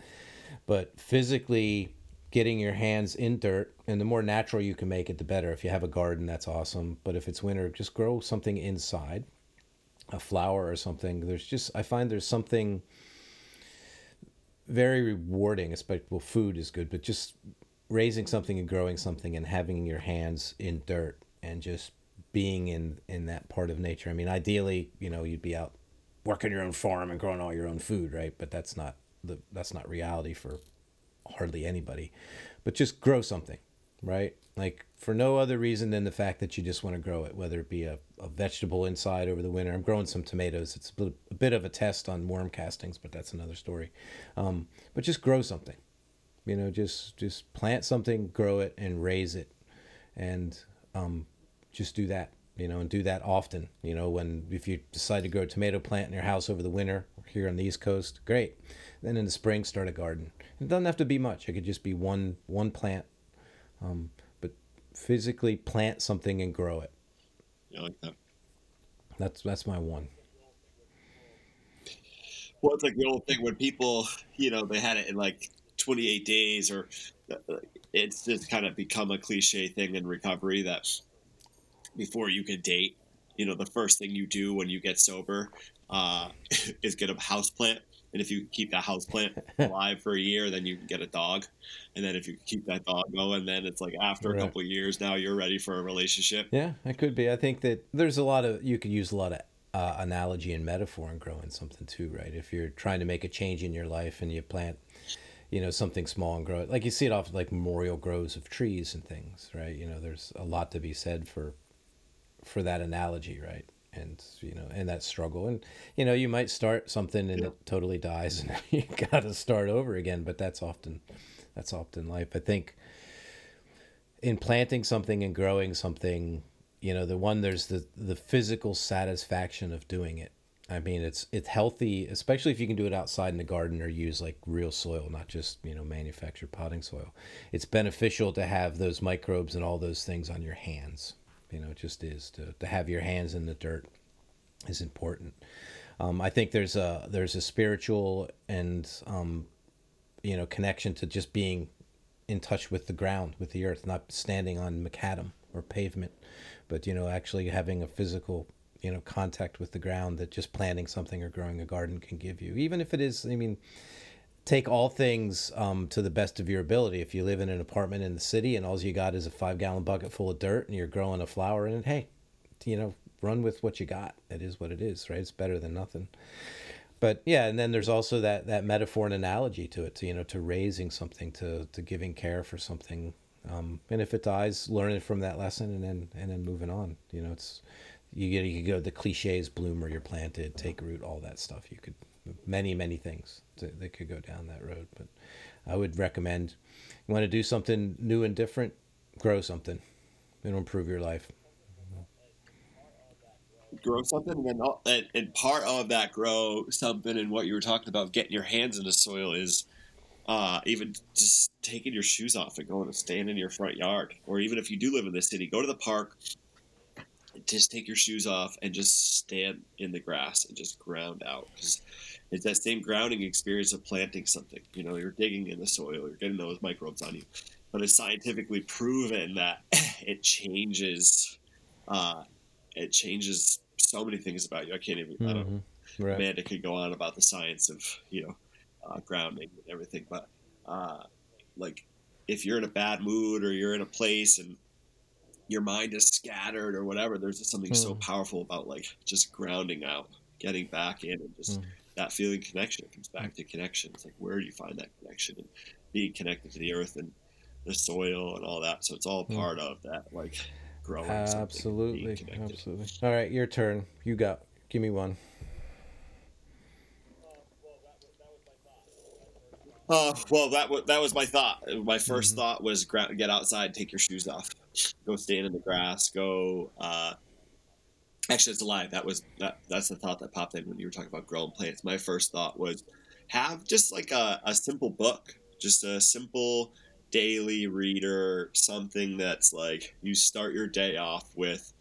But physically getting your hands in dirt and the more natural you can make it the better. If you have a garden that's awesome. But if it's winter just grow something inside a flower or something. There's just i find there's something very rewarding especially well food is good but just raising something and growing something and having your hands in dirt and just being in in that part of nature. I mean ideally you know you'd be out working your own farm and growing all your own food right? But that's not the that's not reality for hardly anybody, but just grow something, right? Like for no other reason than the fact that you just want to grow it, whether it be a, a vegetable inside over the winter. I'm growing some tomatoes. It's a, bit of a test on worm castings, but that's another story. Um, but just grow something, you know, just just plant something, grow it, and raise it, and um, just do that. you know, and do that often. You know, when if you decide to grow a tomato plant in your house over the winter here on the East Coast, great. Then in the spring, start a garden. It doesn't have to be much. It could just be one one plant, um, but physically plant something and grow it. Yeah, I like that. That's that's my one. Well, it's like the old thing when people, you know, they had it in like 28 days, or uh, it's just kind of become a cliche thing in recovery that before you can date, you know, the first thing you do when you get sober uh, is get a house plant. And if you keep that house plant alive for a year, then you can get a dog. And then if you keep that dog going, then it's like after Right. a couple of years, now you're ready for a relationship. Yeah, it could be. I think that there's a lot of you could use a lot of uh, analogy and metaphor in growing something too, right? If you're trying to make a change in your life and you plant, you know, something small and grow it, like you see it off like memorial groves of trees and things, right? You know, there's a lot to be said for for that analogy, right? And you know, and that struggle, and you know, you might start something and Yeah. it totally dies, and you got to start over again. But that's often that's often life. I think in planting something and growing something, you know, the one there's the the physical satisfaction of doing it. I mean, it's it's healthy, especially if you can do it outside in the garden or use like real soil, not just you know manufactured potting soil. It's beneficial to have those microbes and all those things on your hands. You know, it just is to to have your hands in the dirt is important. Um, I think there's a there's a spiritual and um, you know connection to just being in touch with the ground, with the earth, not standing on macadam or pavement, but you know actually having a physical you know contact with the ground that just planting something or growing a garden can give you. Even if it is, I mean, take all things um, to the best of your ability. If you live in an apartment in the city and all you got is a five gallon bucket full of dirt and you're growing a flower in it, hey, you know, run with what you got. It is what it is, right? It's better than nothing. But yeah, and then there's also that that metaphor and analogy to it, to you know, to raising something, to to giving care for something, um, and if it dies, learning from that lesson and then and then moving on. You know, it's you get you could go the cliches, bloom or you're planted, take root, all that stuff. You could many many things that, that could go down that road. But I would recommend you want to do something new and different, grow something. It'll improve your life. grow something and all- and, and part of that grow something and what you were talking about getting your hands in the soil is uh, even just taking your shoes off and going to stand in your front yard or even if you do live in the city go to the park just take your shoes off and just stand in the grass and just ground out because it's that same grounding experience of planting something you know you're digging in the soil you're getting those microbes on you but it's scientifically proven that it changes uh, it changes so many things about you. I can't even. I don't. Mhm. Right. Amanda could go on about the science of you know uh, grounding and everything, but uh, like if you're in a bad mood or you're in a place and your mind is scattered or whatever, there's just something so Mm. powerful about like just grounding out, getting back in, and just Mm. that feeling connection. It comes back to connection. It's like where do you find that connection and being connected to the earth and the soil and all that. So it's all Mm. part of that like growing. something and being Absolutely. Absolutely. All right, your turn. You got. Give me one. Uh, well, that was that was my thought. My 1st Mhm. thought was gra- get outside, take your shoes off, go stand in the grass, go. Uh, actually, it's a lie. That was that. That's the thought that popped in when you were talking about growing plants. My first thought was have just like a, a simple book, just a simple daily reader, something that's like you start your day off with.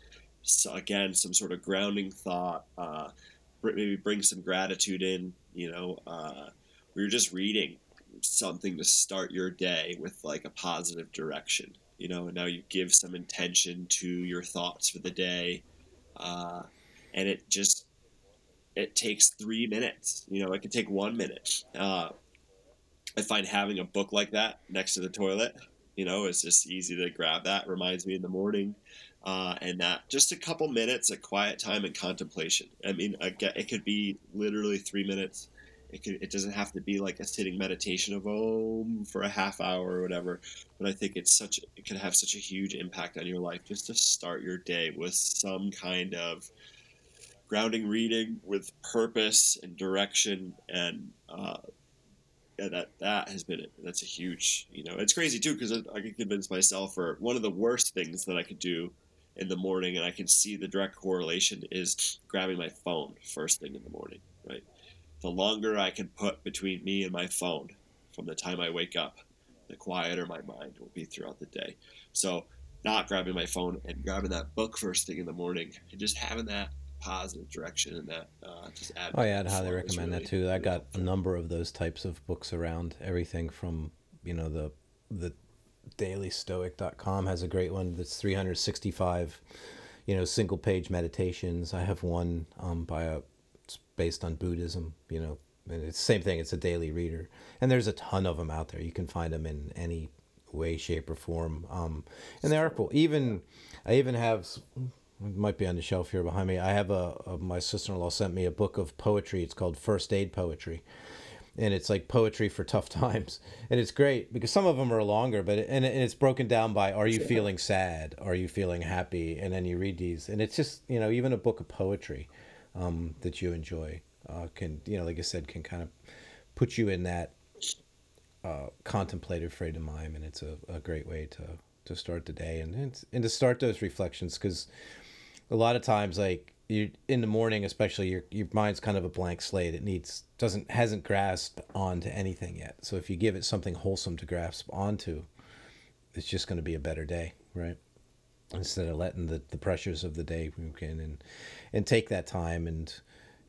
So again, some sort of grounding thought. Uh, maybe bring some gratitude in. You know, uh, where you're just reading something to start your day with like a positive direction you know and now you give some intention to your thoughts for the day uh, and it just it takes three minutes you know it can take one minute. Uh, i find having a book like that next to the toilet you know it's just easy to grab that reminds me in the morning uh, and that just a couple minutes of quiet time and contemplation. I mean it could be literally three minutes it could it doesn't have to be like a sitting meditation of om for a half hour or whatever but i think it's such it can have such a huge impact on your life just to start your day with some kind of grounding reading with purpose and direction and uh yeah, that that has been it. that's a huge you know it's crazy too because I, I can convince myself or one of the worst things that I could do in the morning, and I can see the direct correlation is grabbing my phone first thing in the morning? The longer I can put between me and my phone from the time I wake up, the quieter my mind will be throughout the day. So, not grabbing my phone and grabbing that book first thing in the morning and just having that positive direction and that uh, just add. Oh yeah, I'd highly recommend really, that too. I got a number of those types of books around. Everything from you know the the dailystoic.com has a great one that's 365 you know single page meditations i have one um, by a based on buddhism you know and it's the same thing it's a daily reader. And there's a ton of them out there. You can find them in any way shape or form um, and they are cool. Even i even have might be on the shelf here behind me. I have a, a my sister-in-law sent me a book of poetry. It's called first aid poetry. And it's like poetry for tough times. And it's great because some of them are longer but it, and, and it's broken down by are you feeling sad? Are you feeling happy? And then you read these and it's just you know even a book of poetry um, that you enjoy uh, can you know like i said can kind of put you in that uh, contemplative frame of mind and it's a, a great way to to start the day and and to start those reflections because a lot of times like you in the morning especially your your mind's kind of a blank slate. It needs doesn't hasn't grasped onto anything yet. So if you give it something wholesome to grasp onto it's just going to be a better day right instead of letting the, the pressures of the day move in and and take that time. And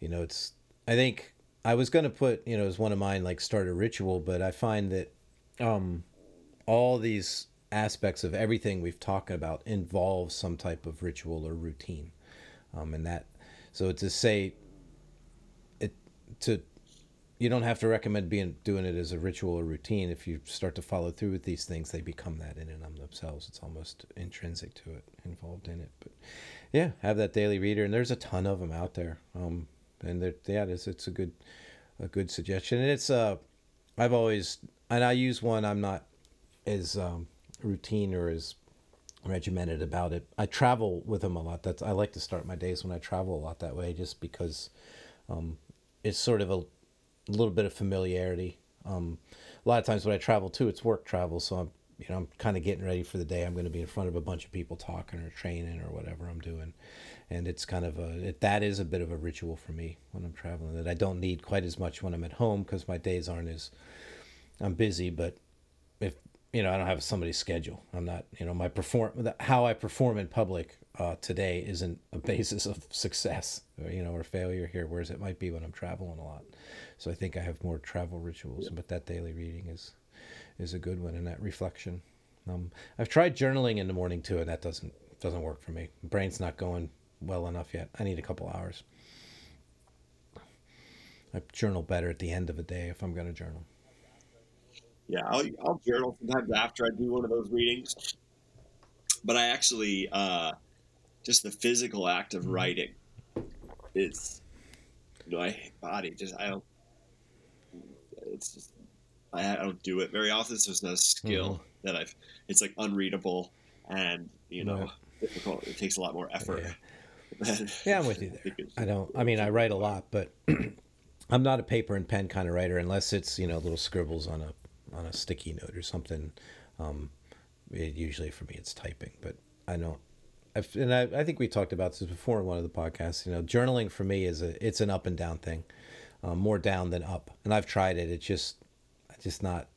you know it's i think i was going to put you know as one of mine like start a ritual but i find that um all these aspects of everything we've talked about involve some type of ritual or routine. Um, and that so to say it to you don't have to recommend being doing it as a ritual or routine. If you start to follow through with these things they become that in and of themselves. It's almost intrinsic to it involved in it. But yeah have that daily reader and there's a ton of them out there. Um, and yeah it's, it's a good a good suggestion. And it's uh i've always and i use one i'm not as um, routine or as regimented about it. I travel with them a lot. That's I like to start my days when I travel a lot that way, just because um, it's sort of a, little bit of familiarity. Um, a lot of times when I travel too, it's work travel, so I'm you know I'm kind of getting ready for the day. I'm going to be in front of a bunch of people talking or training or whatever I'm doing, and it's kind of a it, that is a bit of a ritual for me when I'm traveling that I don't need quite as much when I'm at home because my days aren't as I'm busy, but if you know, I don't have somebody's schedule. I'm not, you know, my perform how I perform in public uh, today isn't a basis of success, or, you know, or failure here. Whereas it might be when I'm traveling a lot. So I think I have more travel rituals, yeah. but that daily reading is is a good one, and that reflection. Um, I've tried journaling in the morning too, and that doesn't doesn't work for me. My brain's not going well enough yet. I need a couple hours. I journal better at the end of a day if I'm going to journal. Yeah, I'll, I'll journal sometimes after I do one of those readings. But I actually, uh, just the physical act of mm-hmm. writing is, you know, I body just I don't. It's just I, I don't do it very often, so it's not a skill mm-hmm. that I've. It's like unreadable and you know right. difficult. It takes a lot more effort. Yeah, yeah I'm with you there. I don't. I mean, I write a lot, but I'm not a paper and pen kind of writer unless it's you know little scribbles on a on a sticky note or something. Um, it, usually for me, it's typing, but I don't. I've, and I, I think we talked about this before in one of the podcasts. You know, journaling for me is a it's an up and down thing, um, more down than up. And I've tried it. It's just, just not.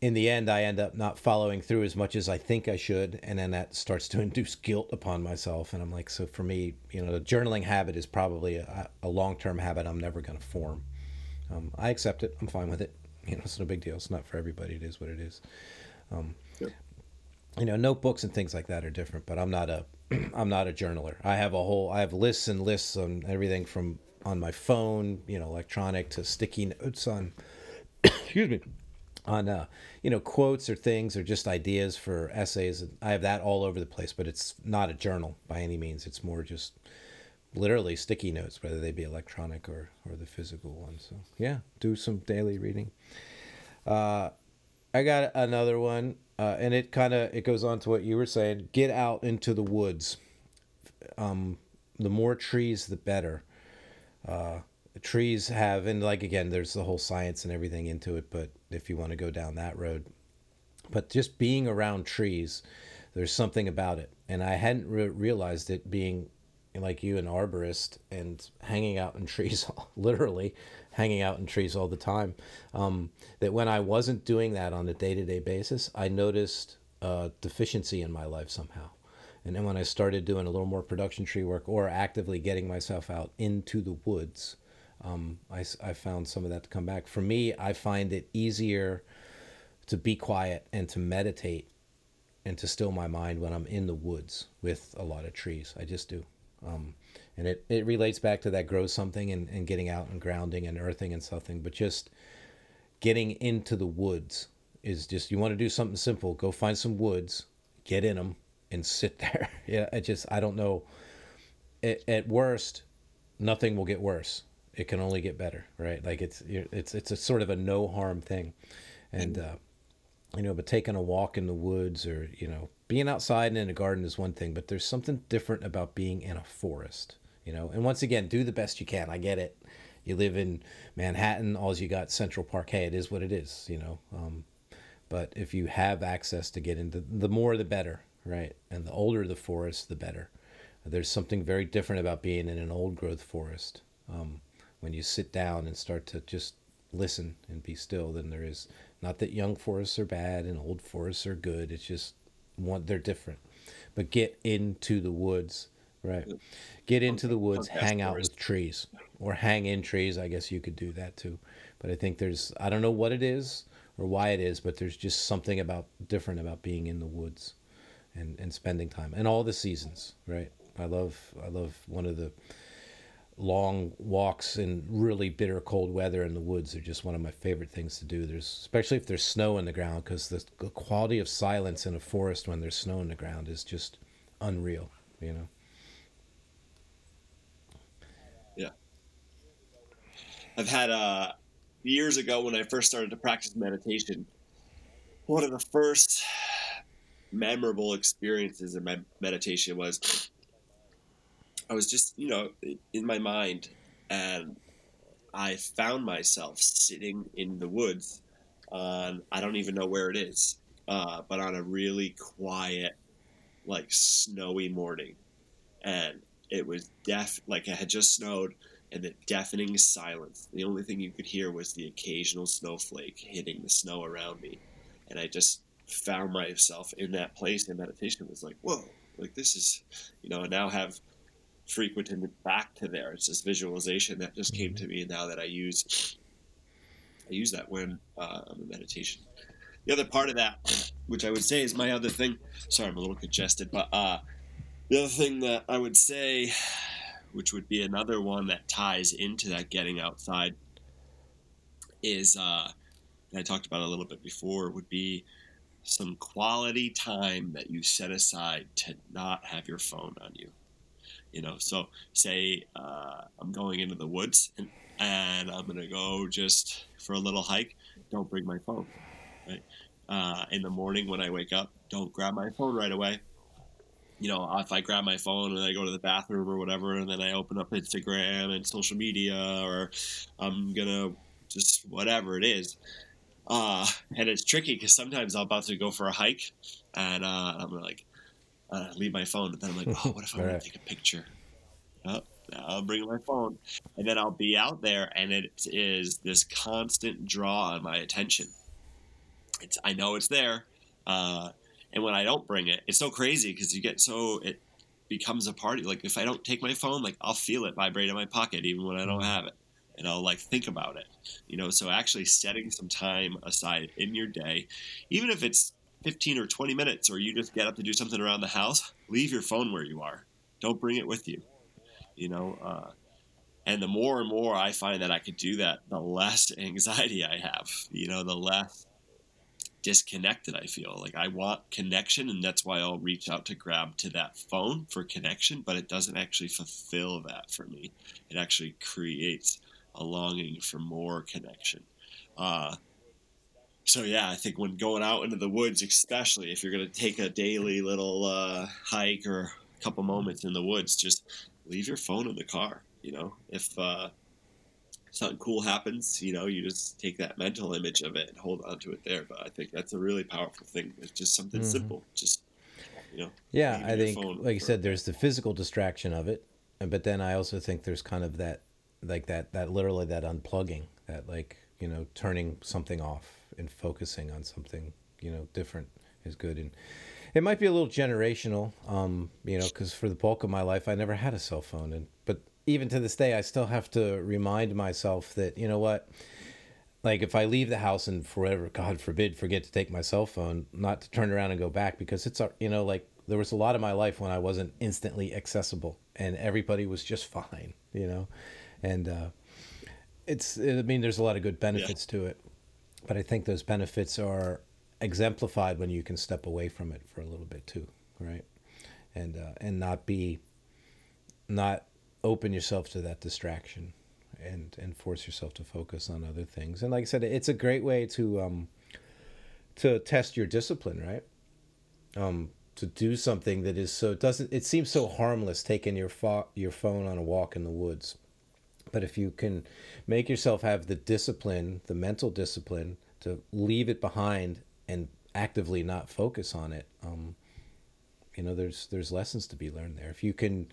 In the end, I end up not following through as much as I think I should, and then that starts to induce guilt upon myself. And I'm like, so for me, you know, the journaling habit is probably a, a long term habit I'm never going to form. Um, I accept it. I'm fine with it you know, it's no big deal. It's not for everybody. It is what it is. Um, yep. You know, notebooks and things like that are different, but I'm not a I'm not a journaler. I have a whole I have lists and lists on everything from on my phone, you know, electronic to sticky notes on excuse me on uh, you know quotes or things or just ideas for essays. I have that all over the place, but it's not a journal by any means. It's more just literally sticky notes, whether they be electronic or, or the physical ones. So yeah, do some daily reading. Uh, I got another one, uh, and it kind of it goes on to what you were saying. Get out into the woods. Um, the more trees, the better. Uh, trees have, and like again, there's the whole science and everything into it. But if you want to go down that road, but just being around trees, There's something about it, and I hadn't re- realized it being like you, an arborist, and hanging out in trees, literally hanging out in trees all the time. Um, that when I wasn't doing that on a day to day basis, I noticed a deficiency in my life somehow. And then when I started doing a little more production tree work or actively getting myself out into the woods, um, I, I found some of that to come back. For me, I find it easier to be quiet and to meditate and to still my mind when I'm in the woods with a lot of trees. I just do. Um, and it, it relates back to that grow something and, and getting out and grounding and earthing and something, but just getting into the woods is just, you want to do something simple, go find some woods, get in them and sit there. yeah. I just, I don't know. At, at worst, nothing will get worse. It can only get better, right? Like it's, it's, it's a sort of a no harm thing. And, uh, you know, but taking a walk in the woods or, you know, being outside and in a garden is one thing, but there's something different about being in a forest, you know. And once again, do the best you can. I get it. You live in Manhattan, all you got Central Park. Hey, it is what it is, you know. Um, but if you have access to get into the more the better, right? And the older the forest, the better. There's something very different about being in an old growth forest um, when you sit down and start to just listen and be still than there is not that young forests are bad and old forests are good. It's just one they're different. But get into the woods, right? Get into the woods, hang out with trees, or hang in trees. I guess you could do that too. But I think there's I don't know what it is or why it is, but there's just something about different about being in the woods and, and spending time and all the seasons, right? I love I love one of the long walks in really bitter cold weather in the woods are just one of my favorite things to do. There's especially if there's snow in the ground because the, quality of silence in a forest when there's snow in the ground is just unreal, you know. Yeah. I've had uh years ago when I first started to practice meditation, one of the first memorable experiences in my meditation was I was just, you know, in my mind, and I found myself sitting in the woods on, I don't even know where it is, uh, but on a really quiet, like snowy morning. And it was deaf, like it had just snowed, and the deafening silence. The only thing you could hear was the occasional snowflake hitting the snow around me. And I just found myself in that place in meditation. It was like, whoa, like this is, you know, I now have frequented back to there. It's this visualization that just came mm-hmm. to me now that I use I use that when uh, I'm in meditation. The other part of that, which I would say is my other thing. Sorry, I'm a little congested, but uh, the other thing that I would say, which would be another one that ties into that getting outside, is uh, I talked about a little bit before, would be some quality time that you set aside to not have your phone on you. You know so say uh, i'm going into the woods and, and i'm going to go just for a little hike don't bring my phone right? Uh, in the morning when i wake up don't grab my phone right away. You know if i grab my phone and i go to the bathroom or whatever and then i open up instagram and social media or i'm gonna just whatever it is uh, and it's tricky because sometimes i'm about to go for a hike and uh, i'm like uh, leave my phone. And then I'm like, oh, what if I want right. to take a picture? Oh, I'll bring my phone. And then I'll be out there, and it is this constant draw on my attention. It's I know it's there, uh, and when I don't bring it, it's so crazy because you get so it becomes a party. Like if I don't take my phone, like I'll feel it vibrate in my pocket even when I don't mm-hmm. have it, and I'll like think about it. You know, so actually setting some time aside in your day, even if it's 15 or 20 minutes, or you just get up to do something around the house, leave your phone where you are. Don't bring it with you. You know, uh, and the more and more I find that I could do that, the less anxiety I have. You know, the less disconnected I feel. Like I want connection, and that's why I'll reach out to grab to that phone for connection, but it doesn't actually fulfill that for me. It actually creates a longing for more connection. Uh, so yeah, I think when going out into the woods, especially if you're going to take a daily little uh, hike or a couple moments in the woods, just leave your phone in the car. You know, if uh, something cool happens, you know, you just take that mental image of it and hold on to it there. But I think that's a really powerful thing. It's just something mm-hmm. simple. Just You know. Yeah, I think, like you said, there's the physical distraction of it, but then I also think there's kind of that, like that, that literally that unplugging, that like you know turning something off and focusing on something you know different is good, and it might be a little generational, um, you know, because for the bulk of my life I never had a cell phone, and but even to this day I still have to remind myself that you know what. Like if I leave the house and forever, God forbid, forget to take my cell phone, not to turn around and go back because it's, you know, like there was a lot of my life when I wasn't instantly accessible and everybody was just fine, you know, and uh, it's, I mean, there's a lot of good benefits to it, but I think those benefits are exemplified when you can step away from it for a little bit too, right? And uh, and not be, not open yourself to that distraction and and force yourself to focus on other things. And like I said, it's a great way to um to test your discipline, right? Um to do something that is so it doesn't it seems so harmless taking your fo- your phone on a walk in the woods. But if you can make yourself have the discipline, the mental discipline to leave it behind and actively not focus on it, um, you know, there's there's lessons to be learned there. If you can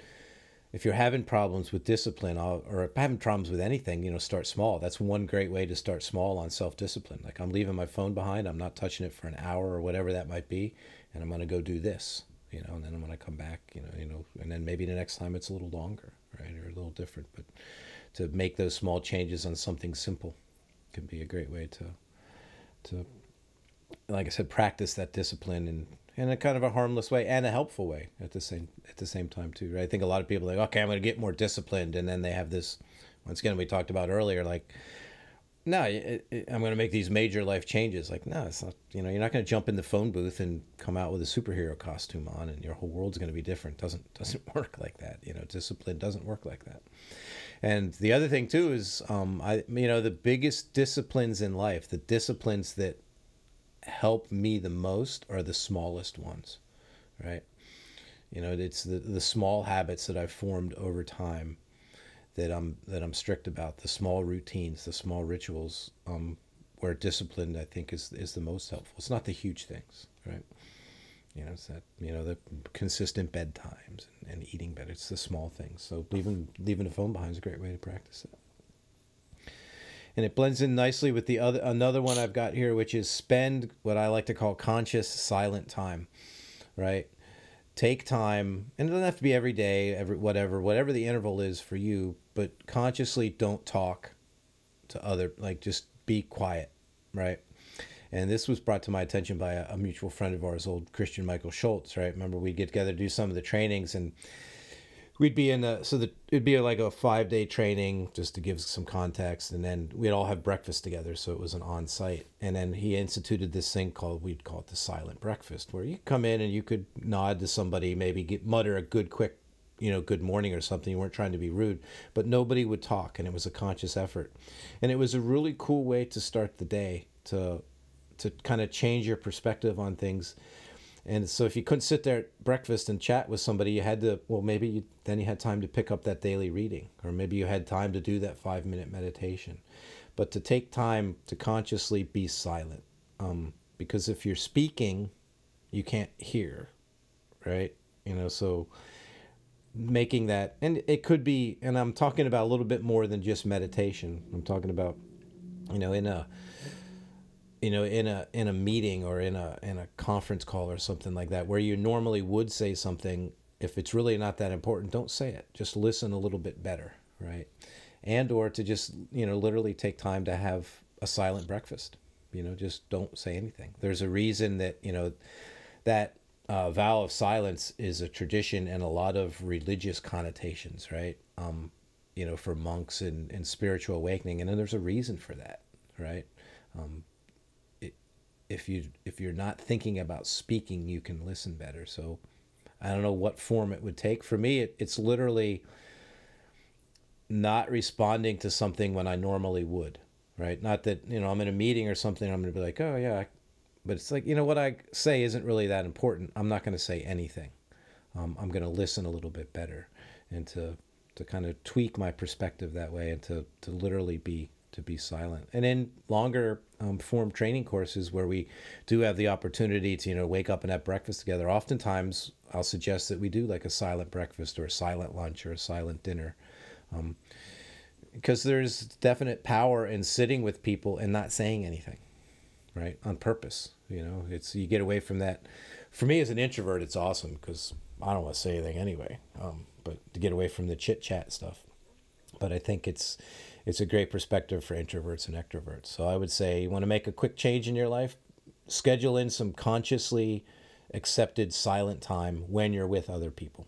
if you're having problems with discipline or having problems with anything, you know, start small. That's one great way to start small on self discipline. Like I'm leaving my phone behind, I'm not touching it for an hour or whatever that might be, and I'm gonna go do this, you know, and then I'm gonna come back, you know, you know, and then maybe the next time it's a little longer, right, or a little different. But to make those small changes on something simple can be a great way to to like I said, practice that discipline in in a kind of a harmless way and a helpful way at the same at the same time too. Right? I think a lot of people are like, okay, I'm going to get more disciplined, and then they have this. Once again, we talked about earlier, like, no, it, it, I'm going to make these major life changes. Like, no, it's not. You know, you're not going to jump in the phone booth and come out with a superhero costume on, and your whole world's going to be different. Doesn't doesn't work like that. You know, discipline doesn't work like that. And the other thing too is, um, I you know, the biggest disciplines in life, the disciplines that help me the most are the smallest ones, right? You know, it's the the small habits that I've formed over time that I'm that I'm strict about, the small routines, the small rituals, um, where discipline I think is is the most helpful. It's not the huge things, right? You know, it's that you know the consistent bedtimes and, and eating better. It's the small things. So leaving leaving the phone behind is a great way to practice it and it blends in nicely with the other another one I've got here, which is spend what I like to call conscious silent time, right? Take time, and it doesn't have to be every day, every whatever, whatever the interval is for you, but consciously don't talk to other, like just be quiet, right? And this was brought to my attention by a, a mutual friend of ours, old Christian Michael Schultz, right? Remember we'd get together to do some of the trainings and we'd be in a so that it'd be like a five day training just to give some context. And then we'd all have breakfast together so it was an on site and then he instituted this thing called we'd call it the silent breakfast where you come in and you could nod to somebody maybe get mutter a good quick you know good morning or something. You weren't trying to be rude but nobody would talk and it was a conscious effort. And it was a really cool way to start the day to to kind of change your perspective on things and so if you couldn't sit there at breakfast and chat with somebody, you had to, well, maybe you, then you had time to pick up that daily reading, or maybe you had time to do that five minute meditation. But to take time to consciously be silent. Um, because if you're speaking, you can't hear, right? You know, so making that, and it could be, and I'm talking about a little bit more than just meditation. I'm talking about, you know, in a, you know in a in a meeting or in a in a conference call or something like that where you normally would say something if it's really not that important don't say it. Just listen a little bit better right? And or to just you know literally take time to have a silent breakfast you know just don't say anything. There's a reason that you know that uh, vow of silence is a tradition and a lot of religious connotations right? Um you know for monks and, and spiritual awakening and then there's a reason for that right? Um, if you if you're not thinking about speaking you can listen better. So i don't know what form it would take. For me it, it's literally not responding to something when i normally would right? Not that you know i'm in a meeting or something i'm going to be like oh yeah but it's like you know what i say isn't really that important. I'm not going to say anything. Um, i'm going to listen a little bit better and to to kind of tweak my perspective that way and to to literally be to be silent. And in longer um, form training courses where we do have the opportunity to, you know, wake up and have breakfast together, oftentimes I'll suggest that we do like a silent breakfast or a silent lunch or a silent dinner. Um, because there's definite power in sitting with people and not saying anything, right? On purpose. You know, it's you get away from that. For me as an introvert, it's awesome because I don't want to say anything anyway. Um, but to get away from the chit chat stuff. But I think it's it's a great perspective for introverts and extroverts. So I would say you want to make a quick change in your life, schedule in some consciously accepted silent time when you're with other people.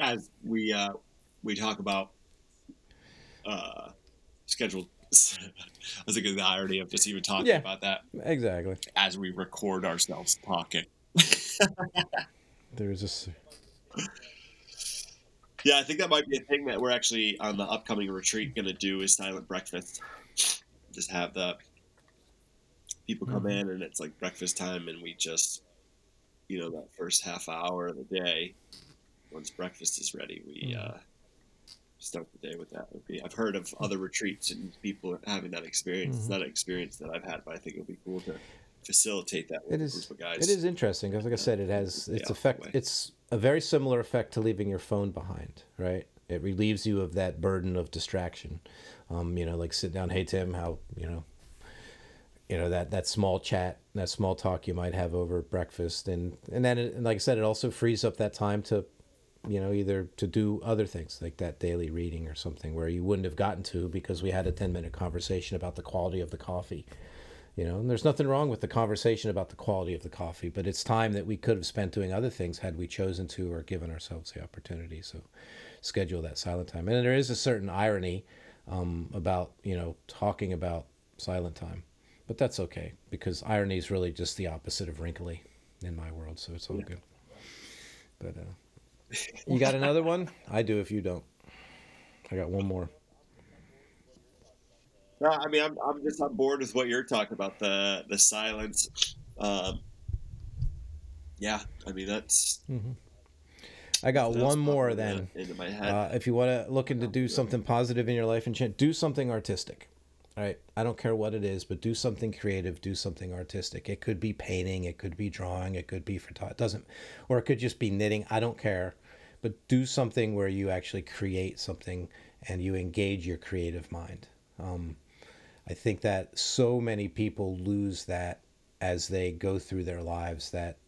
As we uh, we talk about uh, scheduled. I was thinking the irony of just even talking Yeah. about that Exactly. as we record ourselves talking. There's this. Yeah, I think that might be a thing that we're actually on the upcoming retreat going to do is silent breakfast. Just have the people come Mhm. in and it's like breakfast time, and we just, you know, that first half hour of the day, once breakfast is ready, we Mhm. uh, start the day with that. Would be- I've heard of other retreats and people having that experience. It's Mhm. not an experience that I've had, but I think it would be cool to facilitate that with It a is. group of guys. It is interesting because, like I said, it has its Yeah, effect. It's a very similar effect to leaving your phone behind, right? It relieves you of that burden of distraction. Um, you know, like sit down, hey Tim, how you know, you know that that small chat, that small talk you might have over breakfast, and and then, it, and like I said, it also frees up that time to, you know, either to do other things like that daily reading or something where you wouldn't have gotten to because we had a ten minute conversation about the quality of the coffee you know and there's nothing wrong with the conversation about the quality of the coffee but it's time that we could have spent doing other things had we chosen to or given ourselves the opportunity. So schedule that silent time. And there is a certain irony um, about you know talking about silent time but that's okay because irony is really just the opposite of wrinkly in my world so it's all Yeah. good. But uh, you got another one? I do if you don't. I got one more No, I mean, I'm, I'm just on board with what you're talking about the the silence. Um, yeah, I mean that's hmm i got that's one more then into my head. Uh, if you want to looking to do something positive in your life and change, do something artistic. All right. I don't care what it is, but do something creative, do something artistic. It could be painting, it could be drawing, it could be photo. It doesn't, or it could just be knitting. I don't care, but do something where you actually create something and you engage your creative mind. Um, I think that so many people lose that as they go through their lives. That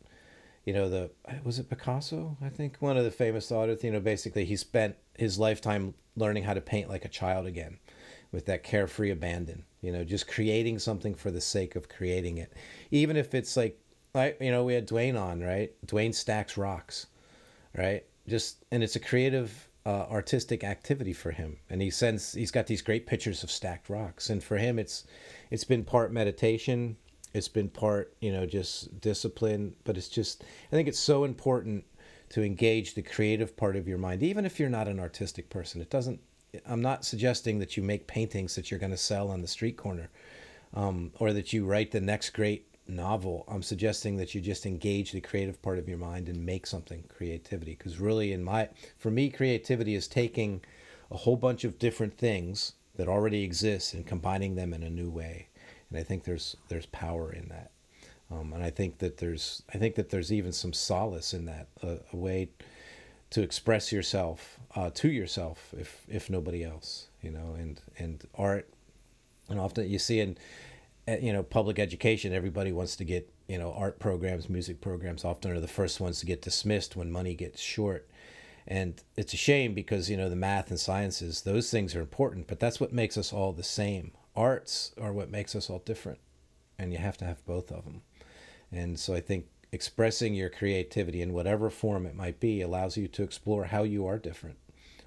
you know the was it Picasso? I think one of the famous artists. You know, basically he spent his lifetime learning how to paint like a child again, with that carefree abandon. You know, just creating something for the sake of creating it, even if it's like, like you know, we had Dwayne on, right? Dwayne stacks rocks, right? Just and it's a creative, uh, artistic activity for him, and he sends. He's got these great pictures of stacked rocks, and for him, it's it's been part meditation. It's been part you know just discipline. But it's just i think it's so important to engage the creative part of your mind even if you're not an artistic person. It doesn't i'm not suggesting that you make paintings that you're going to sell on the street corner um, or that you write the next great novel i'm suggesting that you just engage the creative part of your mind and make something creativity. Because really in my for me creativity is taking a whole bunch of different things that already exist and combining them in a new way. And I think there's there's power in that, um, and I think that there's I think that there's even some solace in that, a, a way to express yourself uh, to yourself, if if nobody else, you know, and and art, and often you see in, Eh, you know, public education, everybody wants to get you know art programs, music programs, often are the first ones to get dismissed when money gets short. And it's a shame because you know the math and sciences; those things are important, but that's what makes us all the same. Arts are what makes us all different and you have to have both of them and so i think expressing your creativity in whatever form it might be allows you to explore how you are different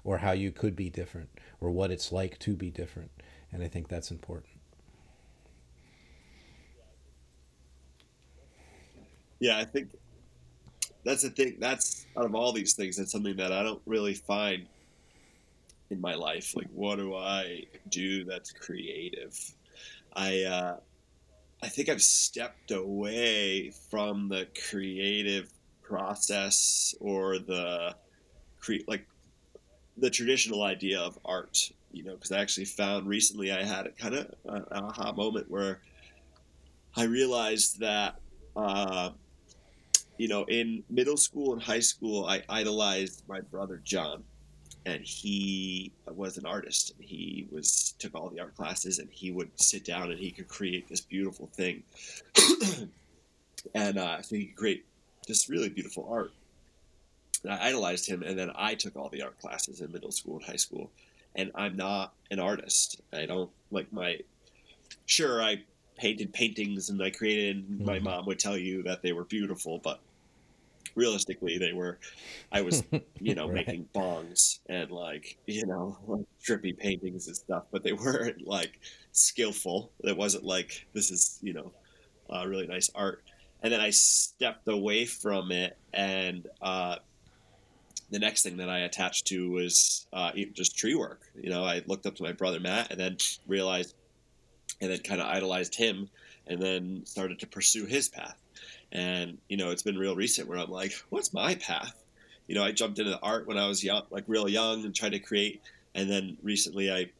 or how you could be different or what it's like to be different. And i think that's important yeah, I think that's the thing. That's out of all these things, that's something that I don't really find in my life. Like, what do I do that's creative? I uh, I think I've stepped away from the creative process or the cre- like the traditional idea of art. You know, because I actually found recently I had a kind of aha moment where I realized that. Uh, you know, in middle school and high school, I idolized my brother John, and he was an artist. And he was took all the art classes, and he would sit down and he could create this beautiful thing, and uh, so he could create this really beautiful art. And I idolized him, and then I took all the art classes in middle school and high school, and I'm not an artist. I don't like my. Sure, I painted paintings and I created. Mm-hmm. My mom would tell you that they were beautiful, but realistically, they were. I was, you know, right. making bongs and like you know, like trippy paintings and stuff, but they weren't like skillful. It wasn't like this is you know, uh, really nice art. And then I stepped away from it, and uh, the next thing that I attached to was uh, just tree work. You know, I looked up to my brother Matt, and then realized and then kind of idolized him and then started to pursue his path. And, you know, it's been real recent where I'm like, what's my path? You know, I jumped into the art when I was young, like real young and tried to create. And then recently I,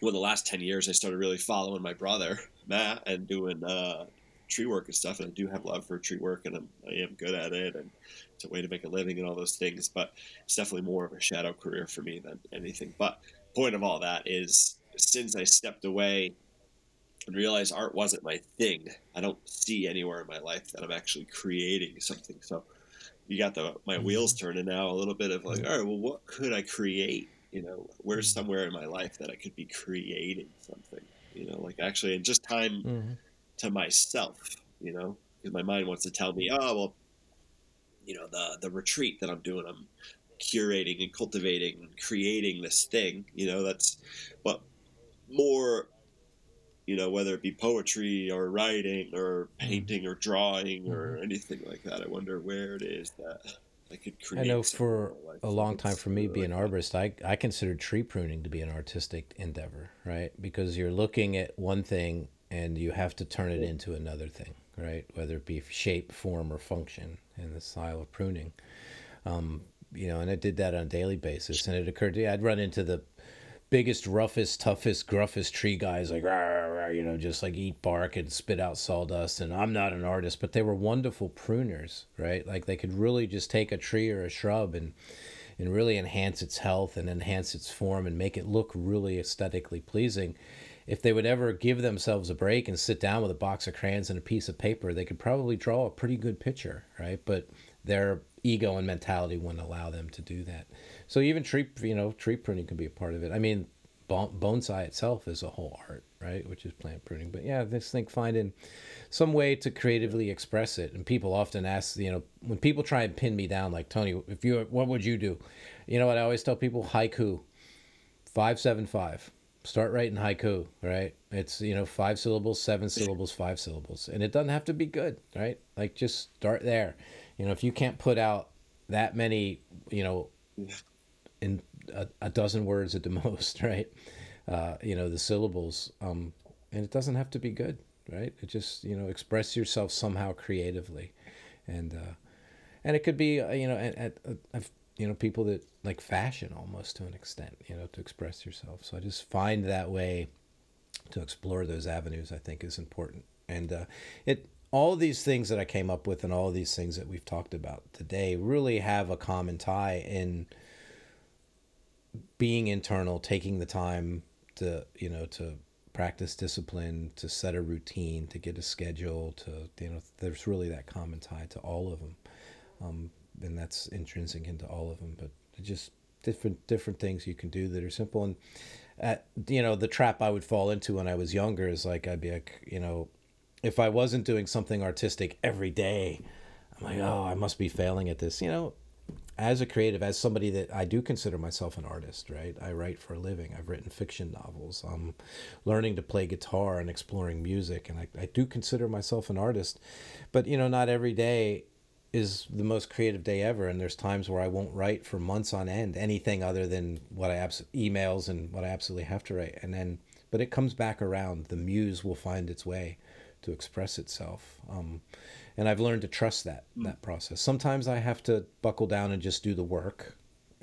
well, the last 10 years, I started really following my brother, Matt, and doing uh, tree work and stuff. And I do have love for tree work and I'm, I am good at it. And it's a way to make a living and all those things. But it's definitely more of a shadow career for me than anything. But point of all that is since I stepped away and realize art wasn't my thing. I don't see anywhere in my life that I'm actually creating something. So you got the my mm-hmm. wheels turning now a little bit of like, all right, well, what could I create? You know, where's mm-hmm. somewhere in my life that I could be creating something? You know, like actually, and just time mm-hmm. to myself. You know, because my mind wants to tell me, oh well, you know, the the retreat that I'm doing, I'm curating and cultivating and creating this thing. You know, that's but more you know, whether it be poetry or writing or mm-hmm. painting or drawing or mm-hmm. anything like that. I wonder where it is that I could create. I know for a long time, for me being an arborist, I I considered tree pruning to be an artistic endeavor, right? Because you're looking at one thing and you have to turn it into another thing, right? Whether it be shape, form, or function in the style of pruning. Um, you know, and I did that on a daily basis. And it occurred to me, I'd run into the biggest, roughest, toughest, gruffest tree guys, like, rah, rah, you know, just like eat bark and spit out sawdust. And I'm not an artist, but they were wonderful pruners, right? Like they could really just take a tree or a shrub and and really enhance its health and enhance its form and make it look really aesthetically pleasing. If they would ever give themselves a break and sit down with a box of crayons and a piece of paper, they could probably draw a pretty good picture, right? But their ego and mentality wouldn't allow them to do that. So even tree, you know, tree pruning can be a part of it. I mean, bonsai itself is a whole art, right? Which is plant pruning. But yeah, I just think finding some way to creatively express it. And people often ask, you know, when people try and pin me down, like Tony, if you, what would you do? You know what I always tell people? Haiku, five seven five. Start writing haiku, right? It's you know five syllables, seven syllables, five syllables, and it doesn't have to be good, right? Like just start there. You know, if you can't put out that many, you know, in a, a dozen words at the most, right? Uh, you know, the syllables. Um, and it doesn't have to be good, right? It just, you know, express yourself somehow creatively. And, uh, and it could be, uh, you know, at, at, at, you know, people that like fashion almost to an extent, you know, to express yourself. So I just find that way to explore those avenues, I think is important. And, uh, it, all these things that I came up with and all these things that we've talked about today really have a common tie in being internal, taking the time to, you know, to practice discipline, to set a routine, to get a schedule, to, you know, there's really that common tie to all of them. Um, and that's intrinsic into all of them, but just different, different things you can do that are simple. And, at, you know, the trap I would fall into when I was younger is like, I'd be like, you know, if I wasn't doing something artistic every day, I'm like, oh, I must be failing at this. You know, as a creative, as somebody that I do consider myself an artist, right? I write for a living. I've written fiction novels. I'm learning to play guitar and exploring music, and I, I do consider myself an artist. But, you know, not every day is the most creative day ever, and there's times where I won't write for months on end anything other than what I abs- emails and what I absolutely have to write. And then, but it comes back around. The muse will find its way to express itself. Um, and I've learned to trust that mm. that process. Sometimes I have to buckle down and just do the work,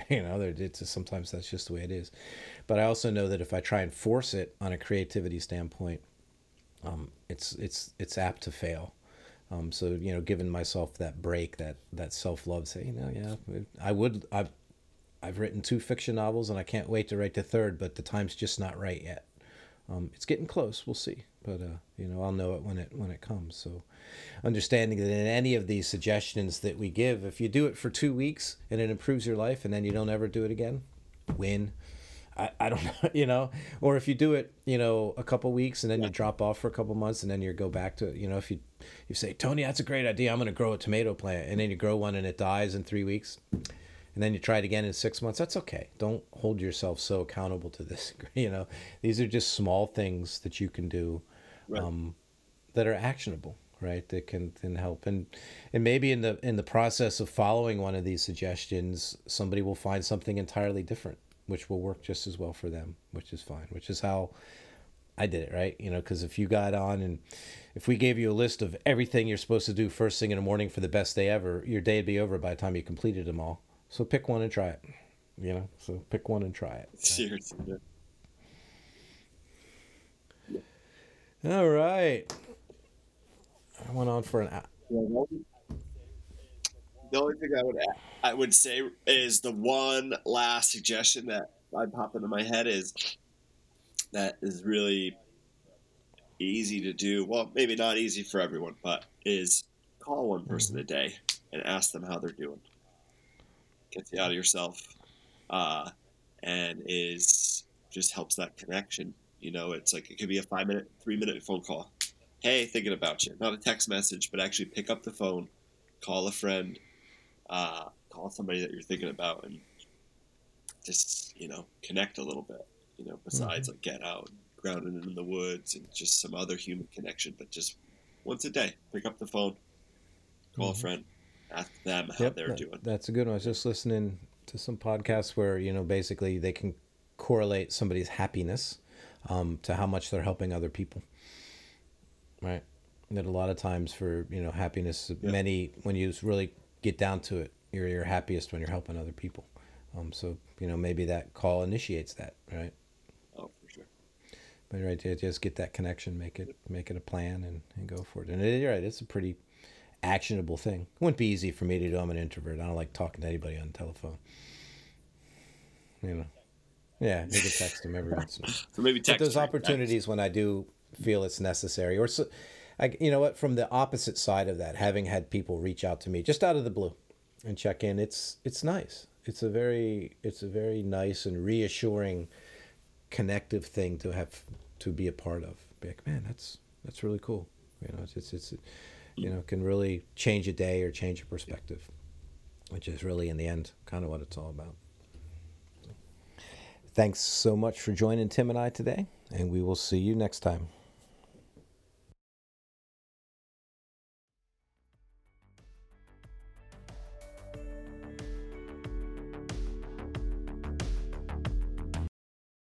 you know, it's sometimes that's just the way it is. But I also know that if I try and force it on a creativity standpoint, um, it's it's it's apt to fail. Um, so you know, giving myself that break, that that self love, say, you know, yeah, I would. I've I've written two fiction novels, and I can't wait to write the third, but the time's just not right yet. Um, it's getting close. We'll see, but uh, you know, I'll know it when it when it comes. So, understanding that in any of these suggestions that we give, if you do it for two weeks and it improves your life, and then you don't ever do it again, win. I, I don't know, you know, or if you do it, you know, a couple weeks and then yeah. you drop off for a couple months and then you go back to, you know, if you you say, Tony, that's a great idea. I'm going to grow a tomato plant, and then you grow one and it dies in three weeks and then you try it again in six months that's okay don't hold yourself so accountable to this you know these are just small things that you can do right. um, that are actionable right that can, can help and and maybe in the in the process of following one of these suggestions somebody will find something entirely different which will work just as well for them which is fine which is how I did it right you know because if you got on and if we gave you a list of everything you're supposed to do first thing in the morning for the best day ever your day would be over by the time you completed them all so pick one and try it. You know, so pick one and try it. Seriously. All right. I went on for an hour. The only thing I would add, I would say is the one last suggestion that I pop into my head is that is really easy to do. Well, maybe not easy for everyone, but is call one person mm-hmm. a day and ask them how they're doing gets you out of yourself, uh, and is just helps that connection. You know, it's like it could be a five minute, three minute phone call. Hey, thinking about you. Not a text message, but actually pick up the phone, call a friend, uh, call somebody that you're thinking about, and just you know connect a little bit. You know, besides mm-hmm. like get out, grounded in the woods, and just some other human connection. But just once a day, pick up the phone, call mm-hmm. a friend, ask them how yep, they're that, doing. That's a good one. I was just listening to some podcasts where you know basically they can correlate somebody's happiness um, to how much they're helping other people. Right. That a lot of times for you know happiness, many when you really get down to it, you're you're happiest when you're helping other people. Um, so you know maybe that call initiates that, right? Oh, for sure. But right, just get that connection, make it make it a plan, and, and go for it. And it, you're right, it's a pretty actionable thing. It wouldn't be easy for me to do. I'm an introvert. I don't like talking to anybody on the telephone. You know. Yeah, maybe text them every once in a while. So maybe text. But those opportunities text. when I do feel it's necessary, or so, I, you know what, from the opposite side of that, having had people reach out to me just out of the blue, and check in, it's it's nice. It's a very it's a very nice and reassuring, connective thing to have to be a part of. Be like, man, that's that's really cool. You know, it's it's, it's you know, can really change a day or change a perspective, which is really, in the end, kind of what it's all about. Thanks so much for joining Tim and I today, and we will see you next time.